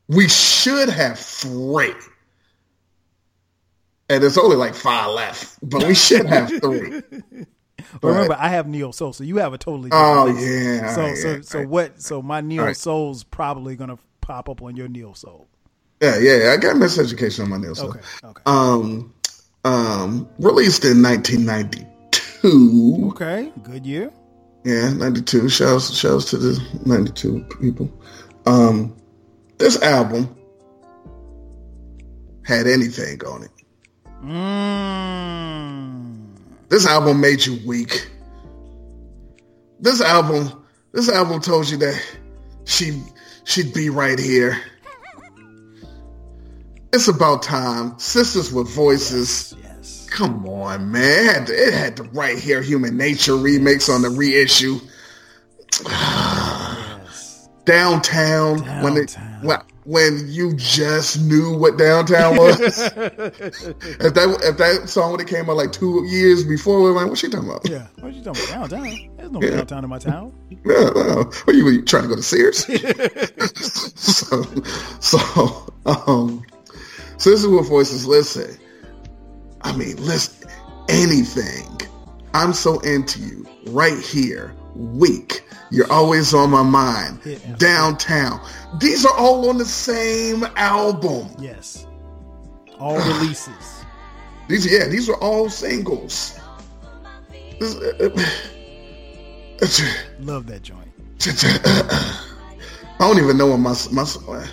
We should have three, and it's only like five left, but we should have three. But remember, I have neo soul, so you have a totally. Different Oh list. yeah. So so yeah, so what? So my neo Alright. soul's probably gonna pop up on your neo soul. Yeah, yeah. I got miseducation on my neo soul. Okay. Okay. Um, um, released in 1992. okay. Good year. Yeah, 92. Shouts, shouts to the 92 people. Um, this album had anything on it. Mm. This album made you weak. This album, this album told you that she she'd be right here. It's about time. Sisters with voices. Yes. Come on, man. It had, it had the right here human nature remix on the reissue. Yes. Downtown, when it Downtown. When, you just knew what downtown was. if that if that song would have came out like two years before, we were like, what she talking about? Yeah. What you talking about? Downtown? There's no Yeah. downtown in my town. No, no. What you, you trying to go to Sears? so, so, um, so this is what Voices, listen. I mean, listen, anything. I'm so into you. Right here. Weak. You're always on my mind. Yeah. Downtown. These are all on the same album. Yes. All releases. These, yeah, these are all singles. This- uh, Love that joint. I don't even know what my my.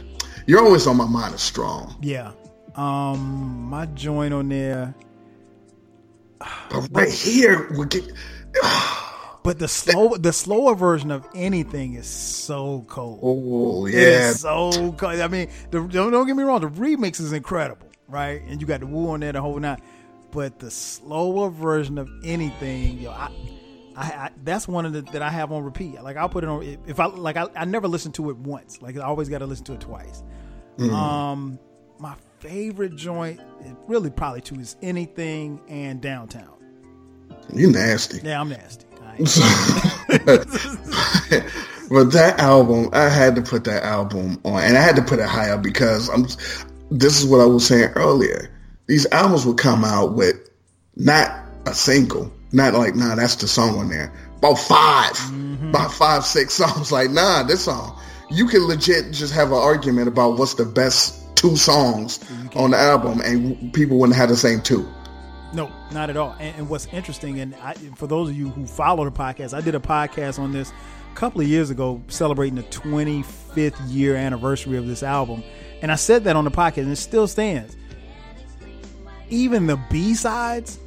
You're always on my mind is strong, Yeah. Um, my joint on there, but right here we get. but the slow, the slower version of anything is so cold. Oh yeah, so cold. I mean, the, don't, don't get me wrong. The remix is incredible, right? And you got the woo on there the whole night. But the slower version of anything, yo, I, I, I that's one of the that I have on repeat. Like I'll put it on if I like. I, I never listen to it once. Like I always got to listen to it twice. Um, my favorite joint, really probably two, is anything and downtown. you nasty. Yeah, I'm nasty. But that album, I had to put that album on, and I had to put it higher because I'm. This is what I was saying earlier. These albums would come out with not a single, not like nah, that's the song on there. About 5 mm-hmm. about five, six songs. Like nah, this song. You can legit just have an argument about what's the best two songs on the album, and people wouldn't have the same two. No, not at all. And, and what's interesting, and I, for those of you who follow the podcast, I did a podcast on this a couple of years ago, celebrating the 25th year anniversary of this album, and I said that on the podcast, and it still stands. Even the B sides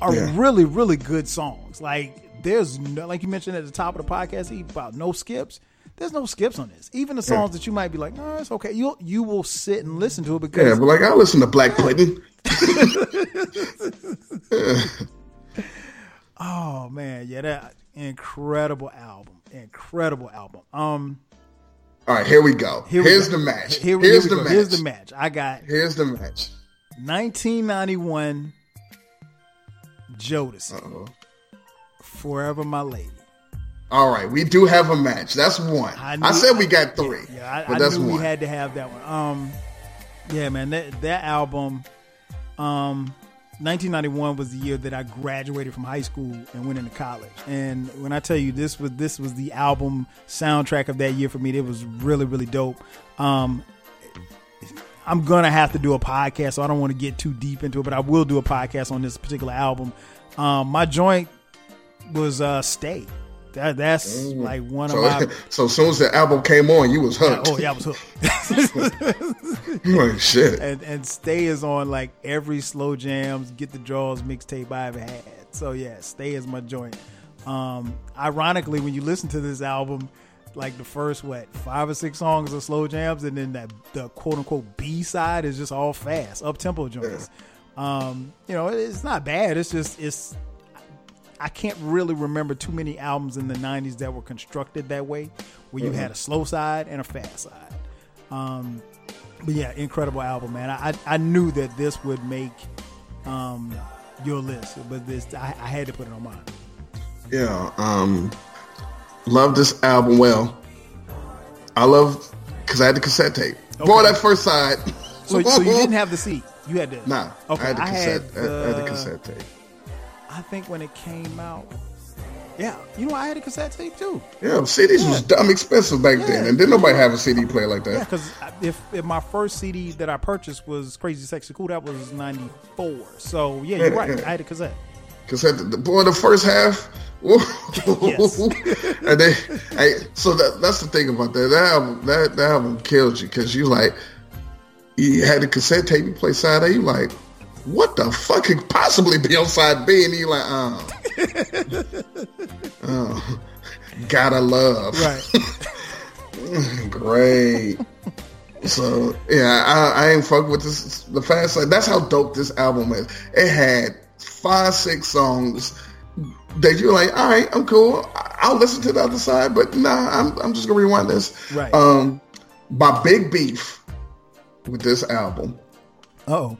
are Yeah. really, really good songs. Like there's no, like you mentioned at the top of the podcast about no skips. There's no skips on this. Even the songs that you might be like, no, it's okay. You you will sit and listen to it because Yeah, but like I listen to Black Pudding. Oh man, yeah, that incredible album, incredible album. Um, All right, here we go. here we Here's go. the match. Here, we- Here's here the go. match. Here's the match. I got Here's the match. 1991 Jodeci, Uh-oh. Forever My Lady. All right, we do have a match. That's one. I, knew- said we got three, Yeah, I, but I that's knew one. we had to have that one. Um, Yeah, man, that that album, um, 1991 was the year that I graduated from high school and went into college. And when I tell you this was this was the album soundtrack of that year for me, it was really really dope. Um, I'm gonna have to do a podcast, so I don't want to get too deep into it, but I will do a podcast on this particular album. Um, my joint was uh, "Stay." That, that's like one So, of my. so as soon as the album came on, you was hooked. Oh yeah, I was hooked. like shit. and and stay is on like every slow jams get the draws mixtape I ever had. So yeah, stay is my joint. Um, ironically, when you listen to this album, like the first what five or six songs are slow jams, and then that the quote unquote B side is just all fast up tempo joints. Um, you know, it's not bad. It's just it's. I can't really remember too many albums in the '90s that were constructed that way, where you had a slow side and a fast side. Um, but yeah, incredible album, man. I I, I knew that this would make um, your list, but this I, I had to put it on mine. Yeah. Um, love this album. Well, I love because I had the cassette tape. Boy, that first side. So, so you didn't have the seat. You had the Nah, Okay, I had the I cassette. had I had the the- cassette tape. I think when it came out, yeah, you know I had a cassette tape too. Yeah, CDs was dumb expensive back then, and didn't nobody have a CD player like that. Yeah, because if, if my first CD that I purchased was Crazy Sexy Cool, that was '94. So yeah, you're Yeah, right. yeah. I had a cassette. Cassette. The, boy, the first half. Yes. and they, hey, so that, that's the thing about that. That album, that, that album killed you because you like, you had the cassette tape, you play side A, you like, what the fuck could possibly be on side B? And you like, oh, oh, gotta love. Right. Great. so yeah, I, I ain't fuck with this. The fast side. That's how dope this album is. It had five, six songs that you're like, all right, I'm cool. I'll listen to the other side, but nah, I'm I'm just gonna rewind this. Right. Um, my big beef with this album, Oh,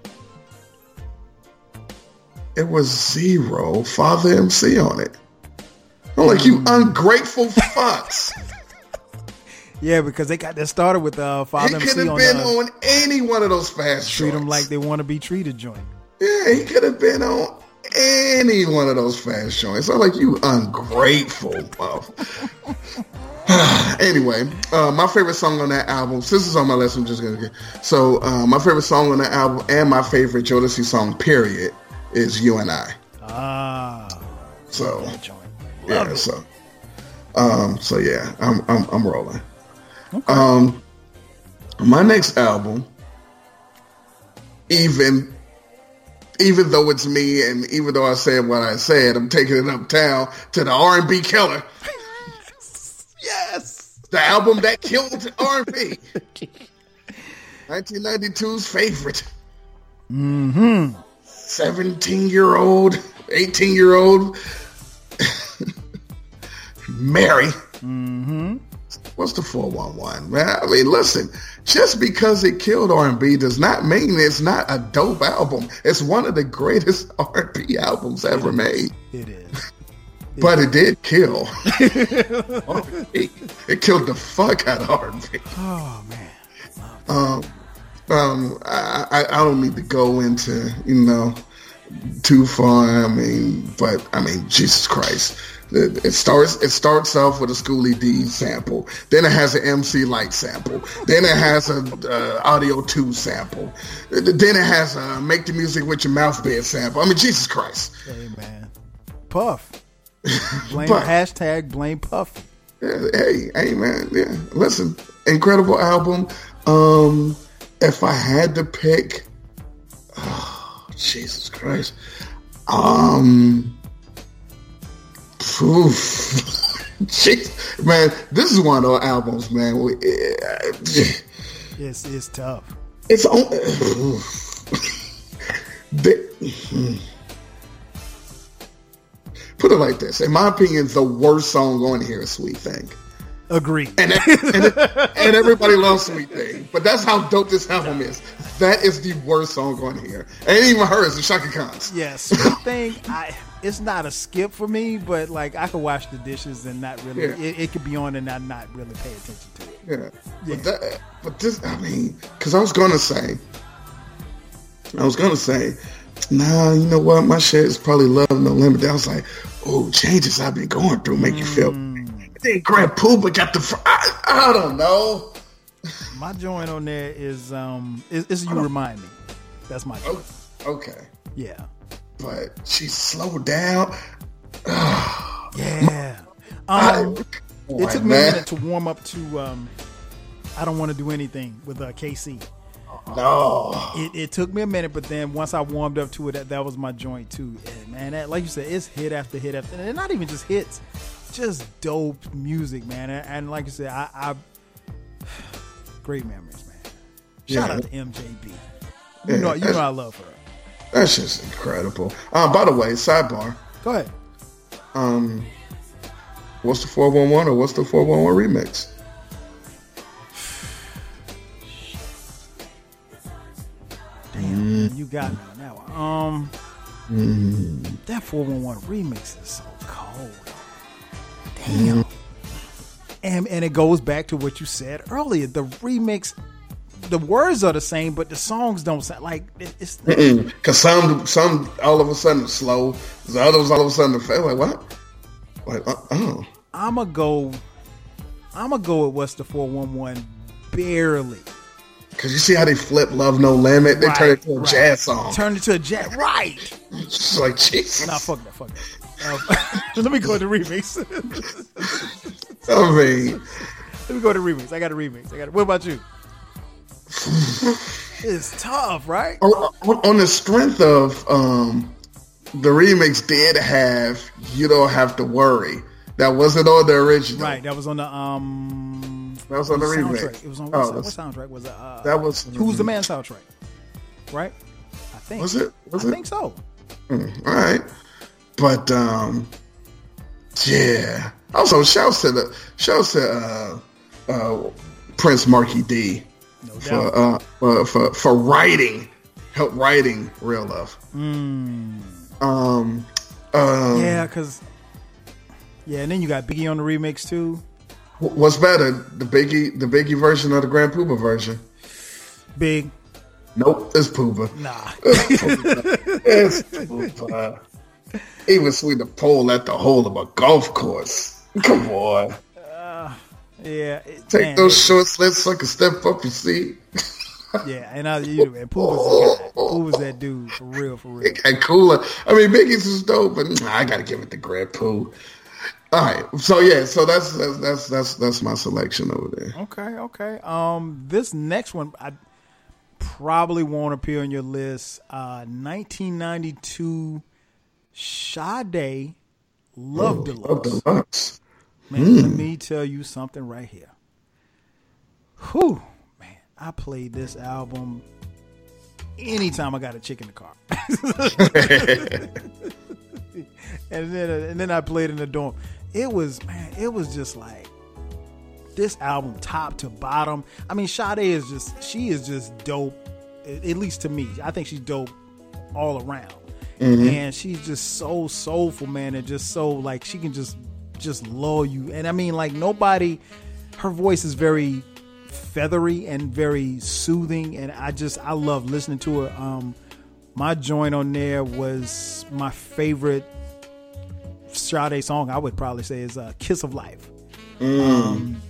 it was zero Father MC on it. I'm like, you ungrateful fucks. yeah, because they got that started with uh, Father MC. he could have been uh, on any one of those fast joints. treat them like they want to be treated joint. Yeah, he could have been on any one of those fast joints. I'm like, you ungrateful. motherf- anyway, uh, my favorite song on that album, since it's on my list, I'm just going to get. So, uh, my favorite song on that album and my favorite Jodeci song, period, is you and I. Ah. So. Yeah. It. So. Um. So yeah, I'm I'm I'm rolling. Okay. Um. My next album, even even though it's me and even though I said what I said, I'm taking it uptown to the R&B killer. yes. The album that killed R&B. 1992's favorite. Mhm. 17 year old, 18 year old Mary. Mm-hmm. What's the 411, man? I mean, listen, just because it killed R&B does not mean it's not a dope album. It's one of the greatest R&B albums ever it made. It is. But it did kill. it killed the fuck out of R&B. Oh man. Um, I, I, I don't need to go into, you know, too far. I mean, but I mean, Jesus Christ. It it starts. It starts off with a Schoolly D sample. Then it has an MC Lyte sample. Then it has a uh, Audio Two sample. Then it has a Make the Music with Your Mouth Bed sample. I mean, Jesus Christ. Hey man. Puff. Blame Puff. hashtag blame Puff. Yeah, hey, hey, man. Yeah, listen, incredible album. Um, if I had to pick, oh, Jesus Christ, um, oof. Jeez, man, this is one of those albums, man. we- eh, It's it's tough. It's on. The- Put it like this: in my opinion, the worst song on here is "Sweet Thing." Agree. and, and, and everybody loves Sweet Thing. But that's how dope this album is. That is the worst song on here. Ain't even hers, it's Chaka Khan's. Yeah, sweet thing. I it's not a skip for me, but like I could wash the dishes and not really. Yeah. It, it could be on and I not really pay attention to it. Yeah. But, that, but this, I mean, because I was going to say, I was gonna say, nah, you know what? My shit is probably love no limit. I was like, oh, changes I've been going through make you feel. Mm. Then Grand Puba got the. fr- I, I don't know. My joint on there is um is, is you remind me. That's my joint. Oh, okay, Yeah. but she slowed down. Yeah. Um it took me a minute to warm up to um I don't want to do anything with uh, K-Ci. No, It, it took me a minute, but then once I warmed up to it, that, that was my joint too. And man, that, like you said, it's hit after hit after, and not even just hits, just dope music, man. And, and like you said, I, I great memories, man. Shout Yeah. out to MJB. You know, you know, I love her. that's just incredible. Um, by the way, sidebar. Go ahead. Um, what's the four one one or what's the four one one remix? Damn, you got me on that one. Um, that 411 remix is so cold. Damn. And and it goes back to what you said earlier. The remix, the words are the same, but the songs don't sound like it- it's. Because some some all of a sudden slow, the others all of a sudden feel like what? Like uh, oh, I'ma go. I'ma go with what's the 411 barely. because you see how they flip "Love No Limit," they turn it to a right. jazz song. Turn it to a jazz. Right. It's like Jesus. Nah, fuck that. Fuck that. Uh, let me go to the remix. I mean, Let me go to the remix. I got a remix. I got. A, what about you? it's tough, right? on, on- on the strength of um, the remix, did have "You Don't Have to Worry." That wasn't on the original. Right. That was on the um. That was on the soundtrack. remix. It was on Oh, what, what soundtrack was it? Uh, That was Who's the Man soundtrack? Right. I think. Was it? Was I it? think so. All right, but um, yeah. Also, shouts to the shouts to uh, uh, Prince Markie Dee No for uh for, for for writing, help writing real love. Hmm. Um, um, yeah, because. Yeah, and then you got Biggie on the remix too. what's better, the Biggie the Biggie version or the Grand Puba version? Big. Nope, it's Puba. Nah. It's Puba. He was sweet to pole at the hole of a golf course. Come on. Yeah. it- Take man, those short slits so I can step up and see. Yeah, and I, you know, and Pooh was. Pooh was that dude for real, for real. It got cooler. I mean, Biggie's was dope, but nah, I gotta give it to Grand Pooh. All right, so yeah, so that's that's that's that's that's my selection over there. Okay, okay. Um, this next one I probably won't appear on your list. Uh, 1992 Sade Love Love Deluxe. Deluxe. Man, let hmm. me tell you something right here. Whew, man, I played this album anytime I got a chick in the car. and then and then I played in the dorm. It was man, it was just like this album top to bottom. I mean, Sade is just she is just dope. At least to me, I think she's dope all around. And she's just so soulful, man, and just so like she can just just lull you. And I mean, like nobody, her voice is very feathery and very soothing, and I just I love listening to her. Um, my joint on there was my favorite Sade song. I would probably say is uh, "Kiss of Life." Um,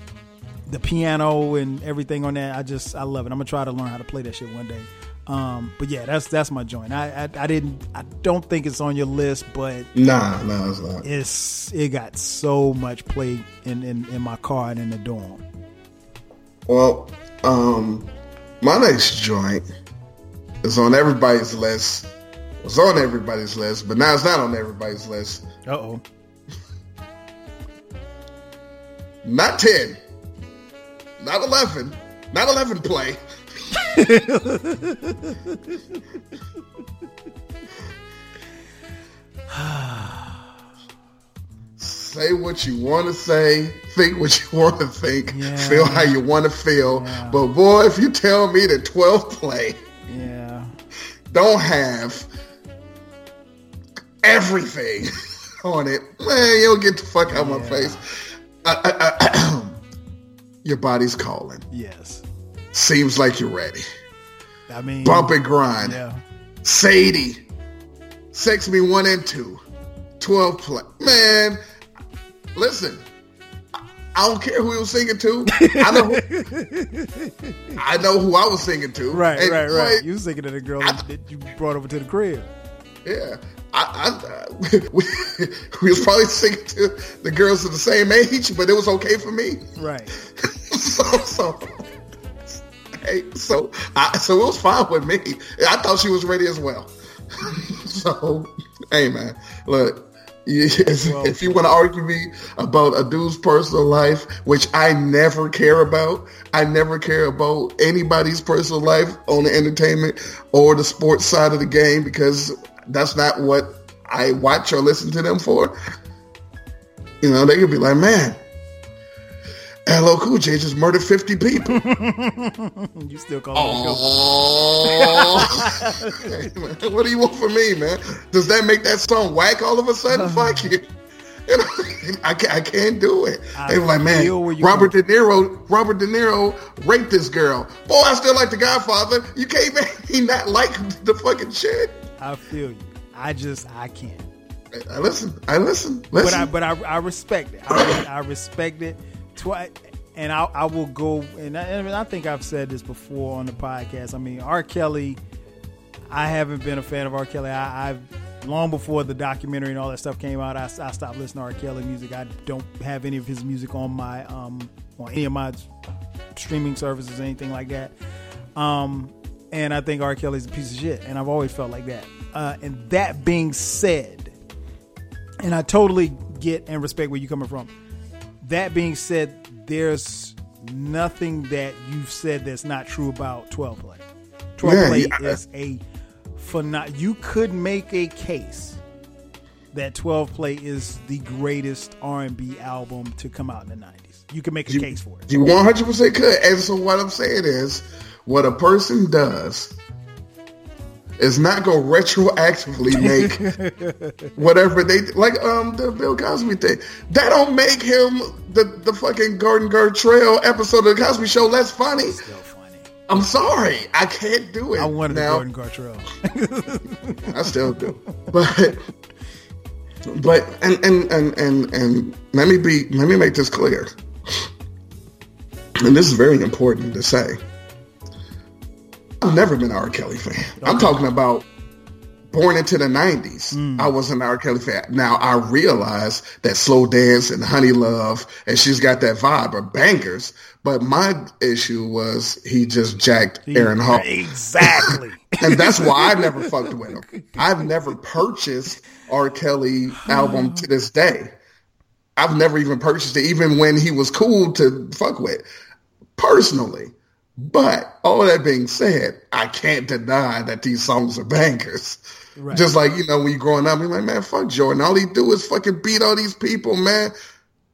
the piano and everything on that, I just I love it. I'm gonna try to learn how to play that shit one day. Um, but yeah, that's that's my joint. I, I I didn't I don't think it's on your list, but Nah, nah, it's not. it's it got so much play in, in, in my car and in the dorm. Well, um, my next joint is on everybody's list. It was on everybody's list, but now it's not on everybody's list. Uh oh. Not ten, not eleven, not eleven play. Say what you want to say, think what you want to think, Yeah. feel how you want to feel. Yeah. But boy, if you tell me the 12th play Yeah. don't have everything on it, man, you'll get the fuck out of my face. I, I, I, your body's calling. Yes. Seems like you're ready. I mean Bump and grind. Yeah. Sadie, Sex Me One and Two, 12 play. Man, listen, I don't care who he was singing to. I know, who, I know who I was singing to. Right, And, right, right. boy, You was thinking of the girl that you brought over to the crib. Yeah. I, I, we, we was probably singing to the girls of the same age, but it was okay for me. Right. so, so, hey, so, I, so it was fine with me. I thought she was ready as well. so, hey, man, look. If, Well- if you want to argue me about a dude's personal life, which I never care about, I never care about anybody's personal life on the entertainment or the sports side of the game because that's not what I watch or listen to them for. You know, they could be like, man, LL Cool J just murdered 50 people. You still call Oh, Hey, man, what do you want from me, man? Does that make that song whack all of a sudden? Fuck you. You know, I can't, I can't do it. I They were like, man, feel where you Robert De Niro, Robert De Niro raped this girl. Boy, I still like The Godfather. You can't make me not like the fucking shit. I feel you. I just I can't. I listen. I listen. Listen. But I but I, I respect it. I, I respect it. And I, I will go and I, and I think I've said this before on the podcast. I mean, R. Kelly. I haven't been a fan of R. Kelly. I, I've long before the documentary and all that stuff came out. I, I stopped listening to R. Kelly music. I don't have any of his music on my um on any of my streaming services, anything like that. Um, and I think R. Kelly's a piece of shit, and I've always felt like that. Uh, and that being said, and I totally get and respect where you're coming from. That being said, there's nothing that you've said that's not true about 12 play. 12 Yeah, play yeah. is a phenom- You could make a case that 12 play is the greatest R&B album to come out in the 90s. You can make a case for it. You 100% could. And so what I'm saying is, what a person does is not going to retroactively make whatever they like. Um, the Bill Cosby thing that don't make him the the fucking Gordon Gartrell episode of the Cosby Show less funny. Funny. I'm sorry, I can't do it. I wanted now. Gordon Gartrell. I still do. But but and and and and and let me be let me make this clear. And this is very important to say. I've never been an R. Kelly fan. I'm talking about born into the 90s. Mm. I was an R. Kelly fan. Now I realize that Slow Dance and Honey Love and She's Got That Vibe are bangers. But my issue was he just jacked Aaron Hall Exactly. and that's why I never fucked with him. I've never purchased R. Kelly album to this day. I've never even purchased it, even when he was cool to fuck with, personally. But all that being said, I can't deny that these songs are bangers. Right. Just like you know, when you're growing up, you're like, man, fuck Jordan. All he do is fucking beat all these people, man.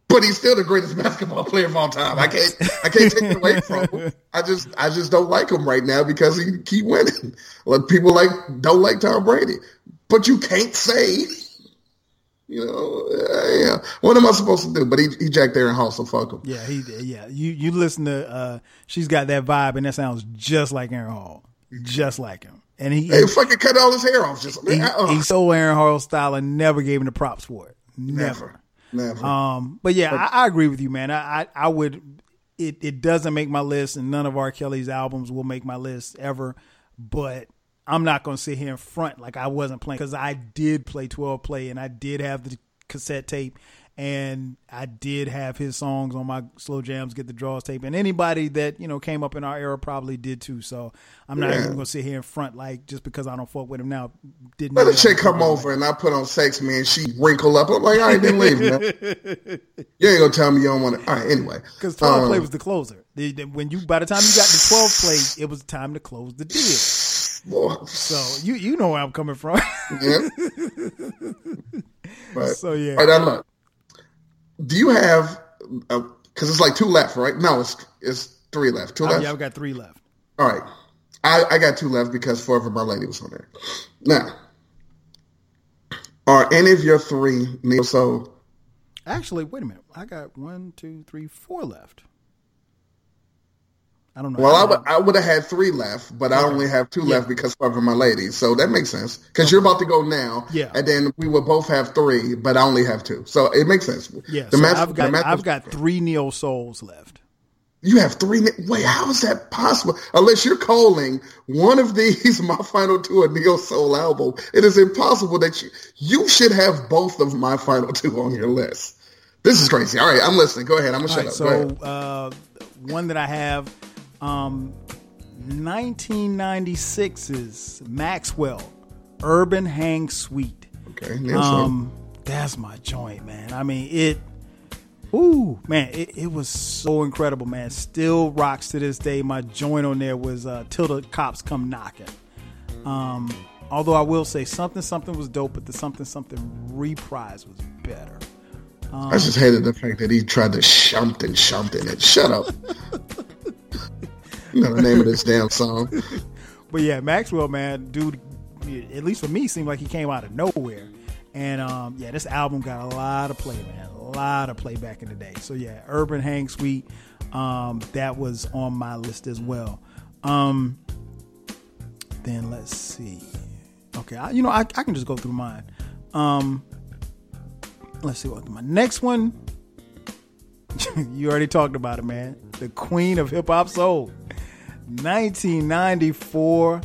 But he's still the greatest basketball player of all time. I can't, I can't take it away from him. I just, I just don't like him right now because he keep winning. Like people like don't like Tom Brady, but you can't say, you know, uh, yeah. What am I supposed to do? But he, he jacked Aaron Hall, so fuck him. Yeah, he yeah. You you listen to uh she's got that vibe and that sounds just like Aaron Hall. Just like him. And he Hey, fucking cut all his hair off. Just he, uh, he stole Aaron Hall's style and never gave him the props for it. Never. never, never. Um but yeah, I, I agree with you, man. I, I I would it it doesn't make my list and none of R. Kelly's albums will make my list ever, but I'm not going to sit here in front like I wasn't playing because I did play 12 play and I did have the cassette tape and I did have his songs on my slow jams, get the draws tape, and anybody that you know came up in our era probably did too. So I'm not Yeah. even gonna sit here in front like just because I don't fuck with him now. Didn't Let a chick come over and I put on sex man. she wrinkle up. I'm like, all right, then leave, man. You ain't gonna tell me you don't want to. All right, anyway. Because 12 Um, play was the closer. The- the- when you by the time you got to 12 play, it was time to close the deal. So you you know where I'm coming from. yeah. But, So, yeah. All right, now look. Do you have? Uh, because it's like two left, right? No, it's it's three left. Two Oh, left. yeah, I've got three left. All right. I, I got two left because Forever My Lady was on there. Now, are any of your three neo soul? Actually, wait a minute. I got one, two, three, four left. I don't know. Well, I would I would have had three left, but I only have two left because of my lady. So that makes sense because you're about to go now. Yeah. and then we will both have three, but I only have two, so it makes sense. yeah. the so I've got I've got three neo souls left. You have three. Wait, how is that possible? Unless you're calling one of these my final two a neo soul album, it is impossible that you you should have both of my final two on your list. This is crazy. All right, I'm listening. Go ahead. I'm gonna All shut right, up. So uh, one that I have, um, 1996's Maxwell Urban Hang Suite. Okay. Um, that's my joint, man. I mean, it. Ooh, man, it, it was so incredible, man. Still rocks to this day. My joint on there was uh, "Till the Cops Come Knocking." Um, although I will say something, something was dope, but the something, something reprise was better. I just hated the fact that he tried to shump and shump in it. Shut up. know the name of this damn song. But yeah, Maxwell, man, dude, at least for me, seemed like he came out of nowhere. And um, yeah, this album got a lot of play, man, a lot of play back in the day. So yeah, Urban Hang Suite, um, that was on my list as well. Um, then let's see. Okay, I, you know, I, I can just go through mine. Um, let's see what my next one. you already talked about it, man. The Queen of Hip Hop Soul. 1994,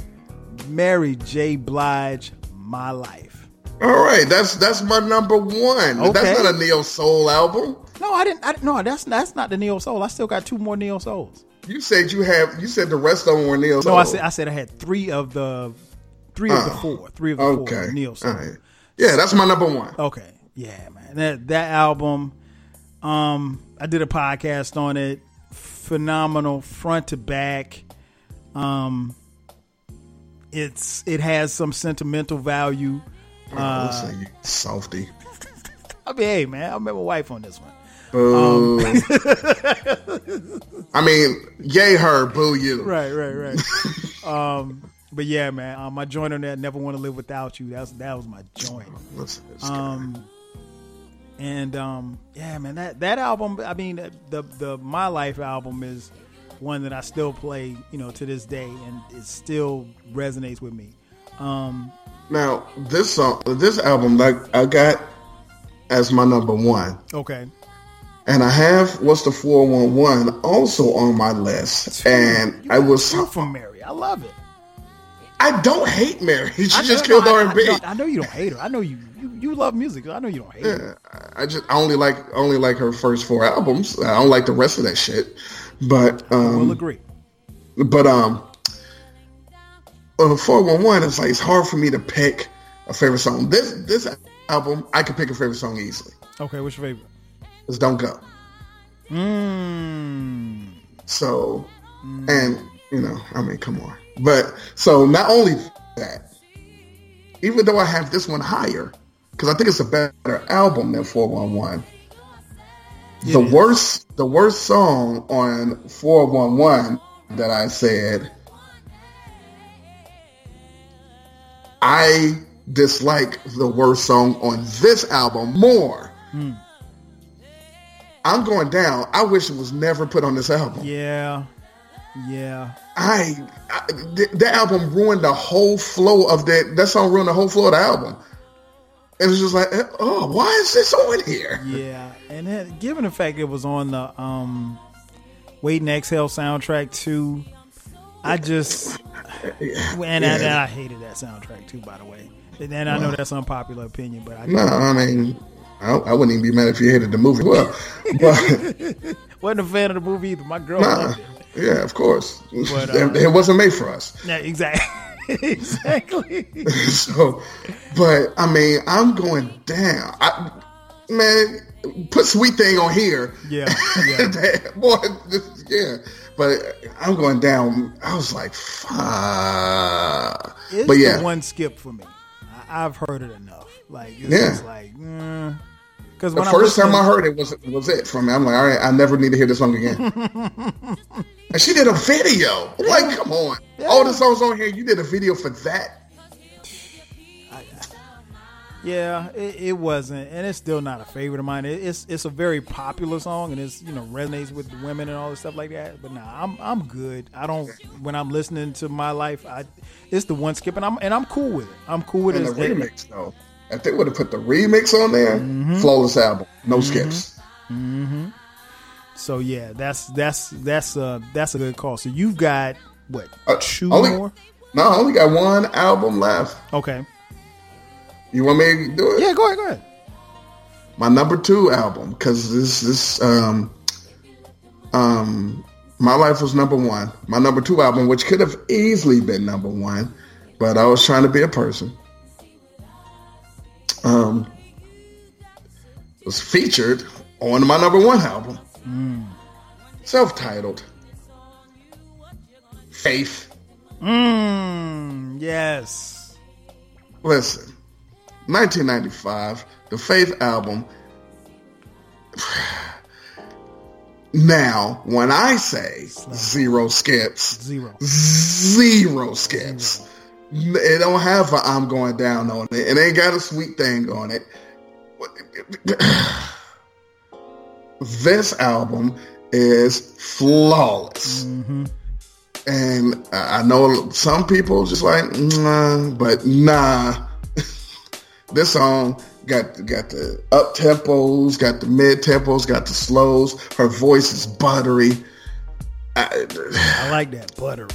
Mary J. Blige, My Life. All right, that's that's my number one. Okay. That's not a neo soul album. No, I didn't. I, no, that's that's not the Neo Soul. I still got two more Neo Souls. You said you have. You said the rest of them were neo soul. No, I said I said I had three of the three of the four, three of the Okay. four Neo Soul. All right. Yeah, that's my number one. Okay, yeah, man. That that album, um, I did a podcast on it. Phenomenal, front to back. Um, it's it has some sentimental value. Oh, you softy. I mean, hey, man, I met my wife on this one. Boo. I mean, yay her, boo you. Right, right, right. um, but yeah, man, um, my joint on that "Never Want to Live Without You." That's that was my joint. Listen, to this guy. Um, and um, yeah, man, that that album. I mean, the the My Life album is one that I still play, you know, to this day, and it still resonates with me. Um, now this song, this album, like I got as my number one, okay, and I have what's the four one one also on my list, and I was from Mary. I love it. I don't hate Mary. She I just killed R and B. I, know- know you don't hate her. I know you you, you love music. I know you don't hate her. I just I only like only like her first four albums. I don't like the rest of that shit. But um, We'll agree. But um, uh, four one one it's like it's hard for me to pick a favorite song. This this album, I could pick a favorite song easily. Okay, what's your favorite? It's "Don't Go." Mm. So, and you know, I mean, come on. But so not only that, even though I have this one higher, because I think it's a better album than four one one. The is. worst, the worst song on four one one that I said, I dislike the worst song on this album more. Hmm. I'm going down. I wish it was never put on this album. Yeah, yeah. I, I th- that album ruined the whole flow of that. That song ruined the whole flow of the album. It was just like, oh, why is this on here? Yeah, and then, given the fact it was on the um, Waiting to Exhale soundtrack too, I just and, I, and I hated that soundtrack too. By the way, and I know that's unpopular opinion, but I No, I mean, I, I wouldn't even be mad if you hated the movie. Well, but wasn't a fan of the movie either. My girl nah, loved it. yeah, of course, But, it, uh, it wasn't made for us. Yeah, exactly, exactly. so, but I mean, I'm going down. I, man, put Sweet Thing on here. Yeah, yeah. Boy, this, yeah. But I'm going down. I was like, fuck. It's but yeah, the one skip for me. I, I've heard it enough. Like it's Yeah. just like mm, because the first I'm time I heard it was was it for me. I'm like, all right, I never need to hear this song again. and she did a video. I'm like, come on, all the songs on here, you did a video for that. Yeah, it, it wasn't, and it's still not a favorite of mine. It, it's it's a very popular song, and it's you know resonates with the women and all the stuff like that. But nah, I'm I'm good. I don't when I'm listening to my life, I it's the one skip, and I'm and I'm cool with it. I'm cool with And it. the remix though, if they would have put the remix on there, Mm-hmm. flawless album, no skips. So yeah, that's that's that's uh that's a good call. So you've got what Uh, two only- more? No, I only got one album left. Okay. You want me to do it? Yeah, go ahead, go ahead. my number two album because this this um um my life was number one my number two album which could have easily been number one but i was trying to be a person um was featured on my number one album self-titled faith Mm, yes. Listen, 1995, the Faith album. Now, when I say zero skips, Zero. zero skips. It don't have a I'm going down on it. It ain't got a sweet thing on it. This album is flawless. Mm-hmm. And I I know some people just like, nah, but nah. this song got got the up tempos, got the mid tempos, got the slows. Her voice is buttery. I, I like that buttery.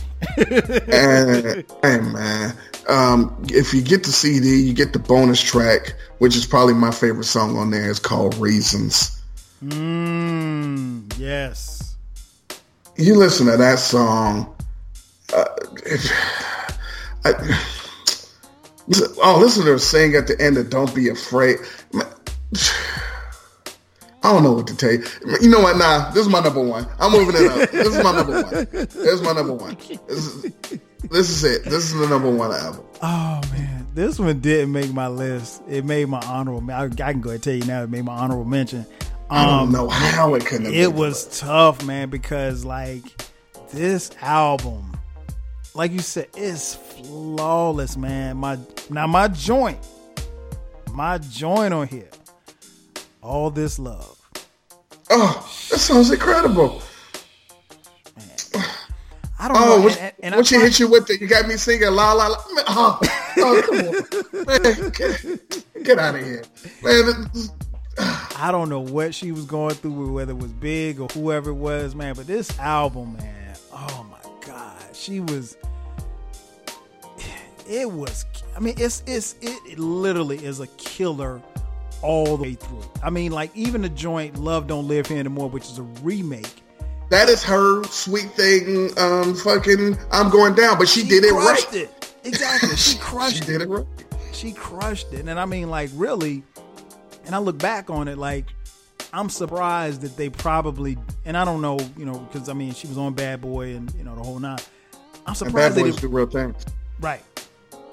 and, hey man, um, if you get the CD, you get the bonus track, which is probably my favorite song on there. It's called Reasons. Mm, yes. You listen to that song. Uh, if, I, oh, listen to her sing at the end of "Don't Be Afraid." I don't know what to tell you. You know what? Nah, this is my number one. I'm moving it up. This is my number one. This is my number one. This is, this is it. This is the number one album. Oh man, this one didn't make my list. It made my honorable. I, I can go ahead and tell you now. It made my honorable mention. I don't Um, know how it couldn't have it was tough, man, because like this album, like you said, it's flawless, man. My now my joint, my joint on here, all this love. Oh, that sounds incredible. I don't Oh, know, what, and, and what you hit you with it? You got me singing la la la. Man, Oh, oh come on, man, get, get out of here, man. I don't know what she was going through, whether it was big or whoever it was, man. But this album, man, oh my god, she was. It was. I mean, it's it's it, it literally is a killer all the way through. I mean, like even the joint "Love Don't Live Here Anymore," which is a remake. That is her sweet thing. Um, fucking, I'm going down, but she, did it right. It exactly. She crushed She it. did it right. she crushed it. And I mean, like, really, and I look back on it, like, I'm surprised that they probably, and I don't know, you know, because I mean, she was on Bad Boy and, you know, the whole nine. I'm And surprised bad they didn't, do real things. right.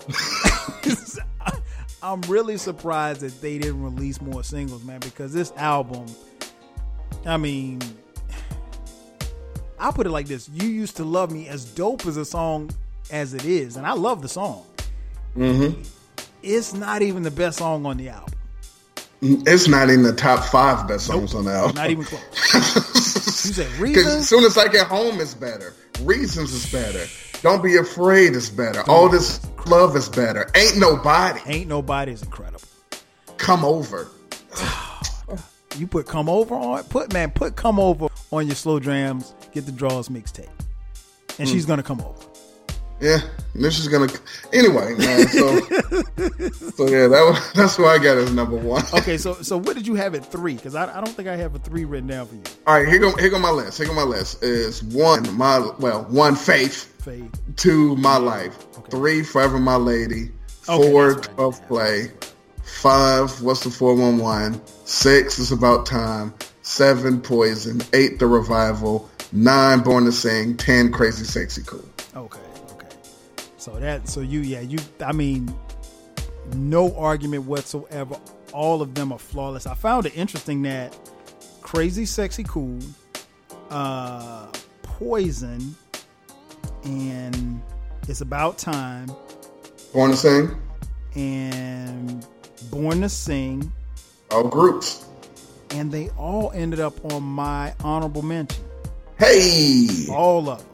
I'm really surprised that they didn't release more singles, man, because this album, I mean, I'll put it like this You Used to Love Me, as dope as a song as it is, and I love the song, Mm-hmm. it's not even the best song on the album. It's not in the top five best songs on the album. Not even close. you said Because as soon as I get home, it's better. Reasons is better. Don't be afraid is better. All this love is better. Ain't nobody. Ain't nobody is incredible. Come over. You put come over on put man put come over on your slow jams. Get the draws mixtape, and hmm. she's gonna come over. Yeah, this is gonna. Anyway, man. So, so yeah, that was, that's why I got as number one. Okay, so so what did you have at three? Because I, I don't think I have a three written down for you. All right, here go here go my list. Here go my list. Is one my well one faith, Faye. two my life, three forever my lady, Okay, four right. 12 play, five what's the four one one, six is about time, seven poison, eight the revival, nine born to sing, ten crazy sexy cool. Okay, okay. So that so you yeah you I mean no argument whatsoever. All of them are flawless. I found it interesting that Crazy Sexy Cool, uh Poison, and It's About Time Born to sing. and Born to Sing, All groups. and they all ended up on my honorable mention. Hey, All of them.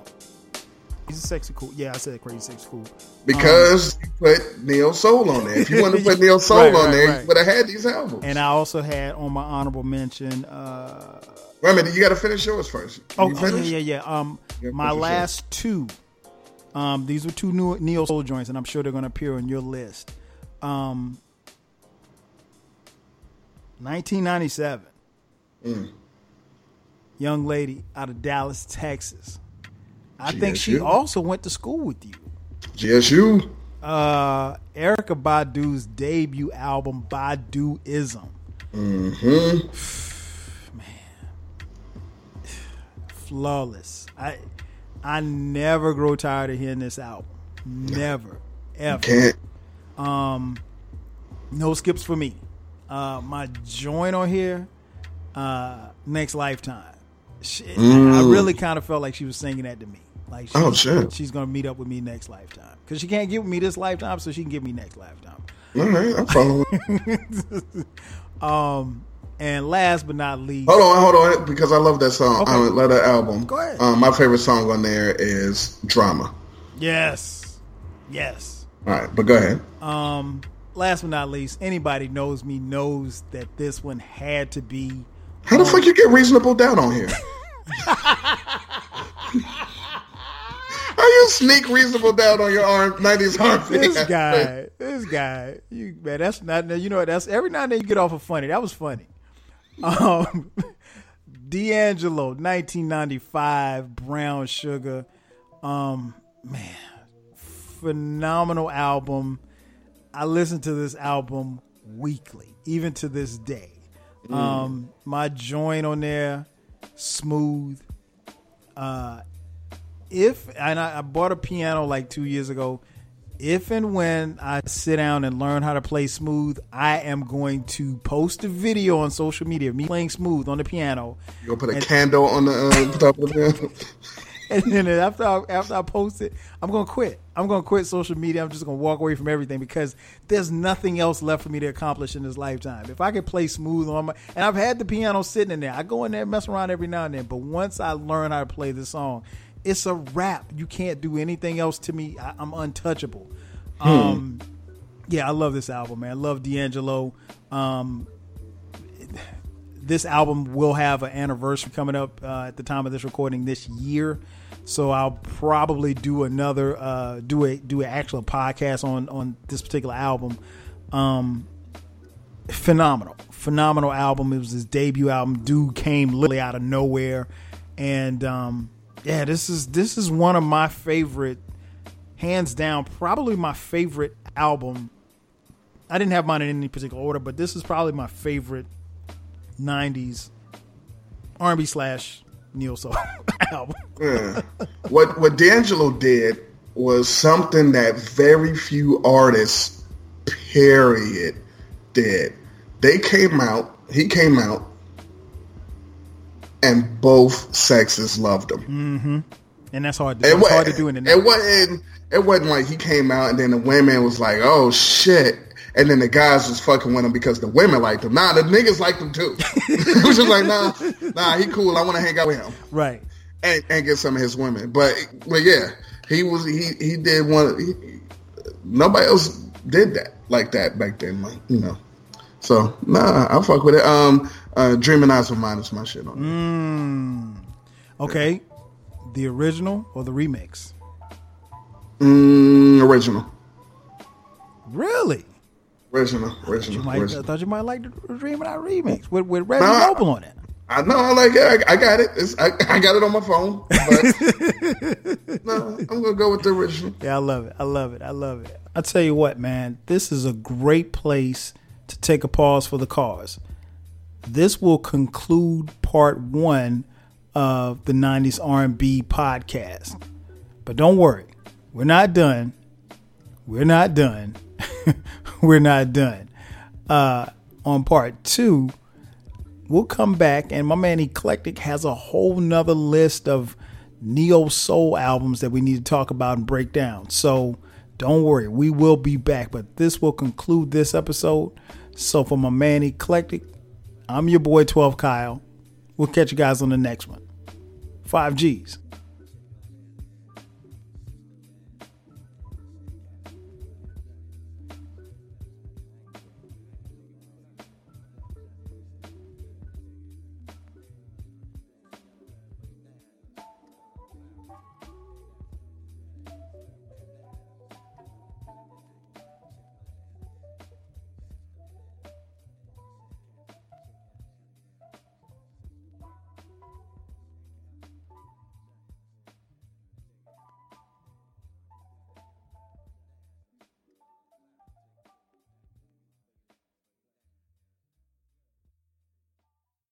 He's a sexy cool. Yeah, I said crazy sexy cool. because you put neo soul on there. If you wanted to put neo soul Right, on right, there, right. you would have had these albums. And I also had on my honorable mention. Uh, Wait a minute, you got to finish yours first. oh, oh, yeah, yeah, yeah. Um, my last two. Um, these were two new neo soul joints, and I'm sure they're going to appear on your list. Um, 1997. Mm. Young lady out of Dallas, Texas. I think she also went to school with you. GSU. Uh, Erykah Badu's debut album, Baduizm. Mm-hmm. Man, flawless. I I never grow tired of hearing this album. Never, ever. Can't. No skips for me. Uh, my joint on here, uh, next lifetime. I, I really kind of felt like she was singing that to me. Like, she, Oh, shit. she's gonna meet up with me next lifetime because she can't get with me this lifetime, so she can get me next lifetime. All right, I'm following. And last but not least, hold on, hold on, because I love that song. Okay. I love that album. Go ahead. Um, my favorite song on there is Drama. yes, yes. All right, but go ahead. Um, Last but not least, anybody knows me knows that this one had to be How the fuck you get reasonable doubt on here? You sneak reasonable doubt on your arm 90s R&B? this guy, this guy, you man, that's not you know that's every now and then you get off of funny. That was funny. Um D'Angelo, 1995, Brown Sugar. Um, man, phenomenal album. I listen to this album weekly, even to this day. Um, my joint on there, smooth. Uh, if and I, I bought a piano like two years ago. If and when I sit down and learn how to play smooth, I am going to post a video on social media of me playing smooth on the piano. You gonna put a candle on the uh, top of the piano? And then after I, after I post it, I'm gonna quit. I'm gonna quit social media. I'm just gonna walk away from everything because there's nothing else left for me to accomplish in this lifetime. If I could play smooth on my, and I've had the piano sitting in there. I go in there and mess around every now and then. But once I learn how to play the song, it's a wrap. You can't do anything else to me. I, I'm untouchable. Um, yeah, I love this album, man. I love D'Angelo. Um, this album will have an anniversary coming up uh, at the time of this recording this year. So I'll probably do another uh, do a do an actual podcast on on this particular album. Um, phenomenal, phenomenal album. It was his debut album. Dude came literally out of nowhere, and um, yeah, this is this is one of my favorite, hands down, probably my favorite album. I didn't have mine in any particular order, but this is probably my favorite '90s R&B slash neo soul album. Yeah. What what D'Angelo did was something that very few artists, period, did. They came out. He came out, and both sexes loved him. and that's hard. To, It, it's wa- hard to do in the it wasn't. It wasn't like he came out and then the women was like, "Oh shit," and then the guys was fucking with him because the women liked him. Nah, the niggas liked him too. it was just like, nah, nah, he cool. I want to hang out with him right. and, and get some of his women. But but yeah, he was he he did one. He, nobody else did that like that back then. Like you know. So nah, I fuck with it. Um, uh, Dreaming Eyes of Mine is my shit on. it. Okay, the original or the remix? Mm, original, Really? original, original, You might, I original. thought you might like the Dream of That remix with with Reggie Nah. Noble on it. I know, I like it. I, I got it. It's, I, I got it on my phone. But no, I'm gonna go with the original. Yeah, I love it. I love it. I love it. I tell you what, man, this is a great place to take a pause for the cause. This will conclude part one of the '90s R&B podcast. But don't worry, we're not done. We're not done. we're not done. Uh, on part two, we'll come back and my man Eclectik has a whole nother list of neo soul albums that we need to talk about and break down. So Don't worry, we will be back. But this will conclude this episode. So for my man Eclectik, I'm your boy 12 Kyle. We'll catch you guys on the next one. 5 G's.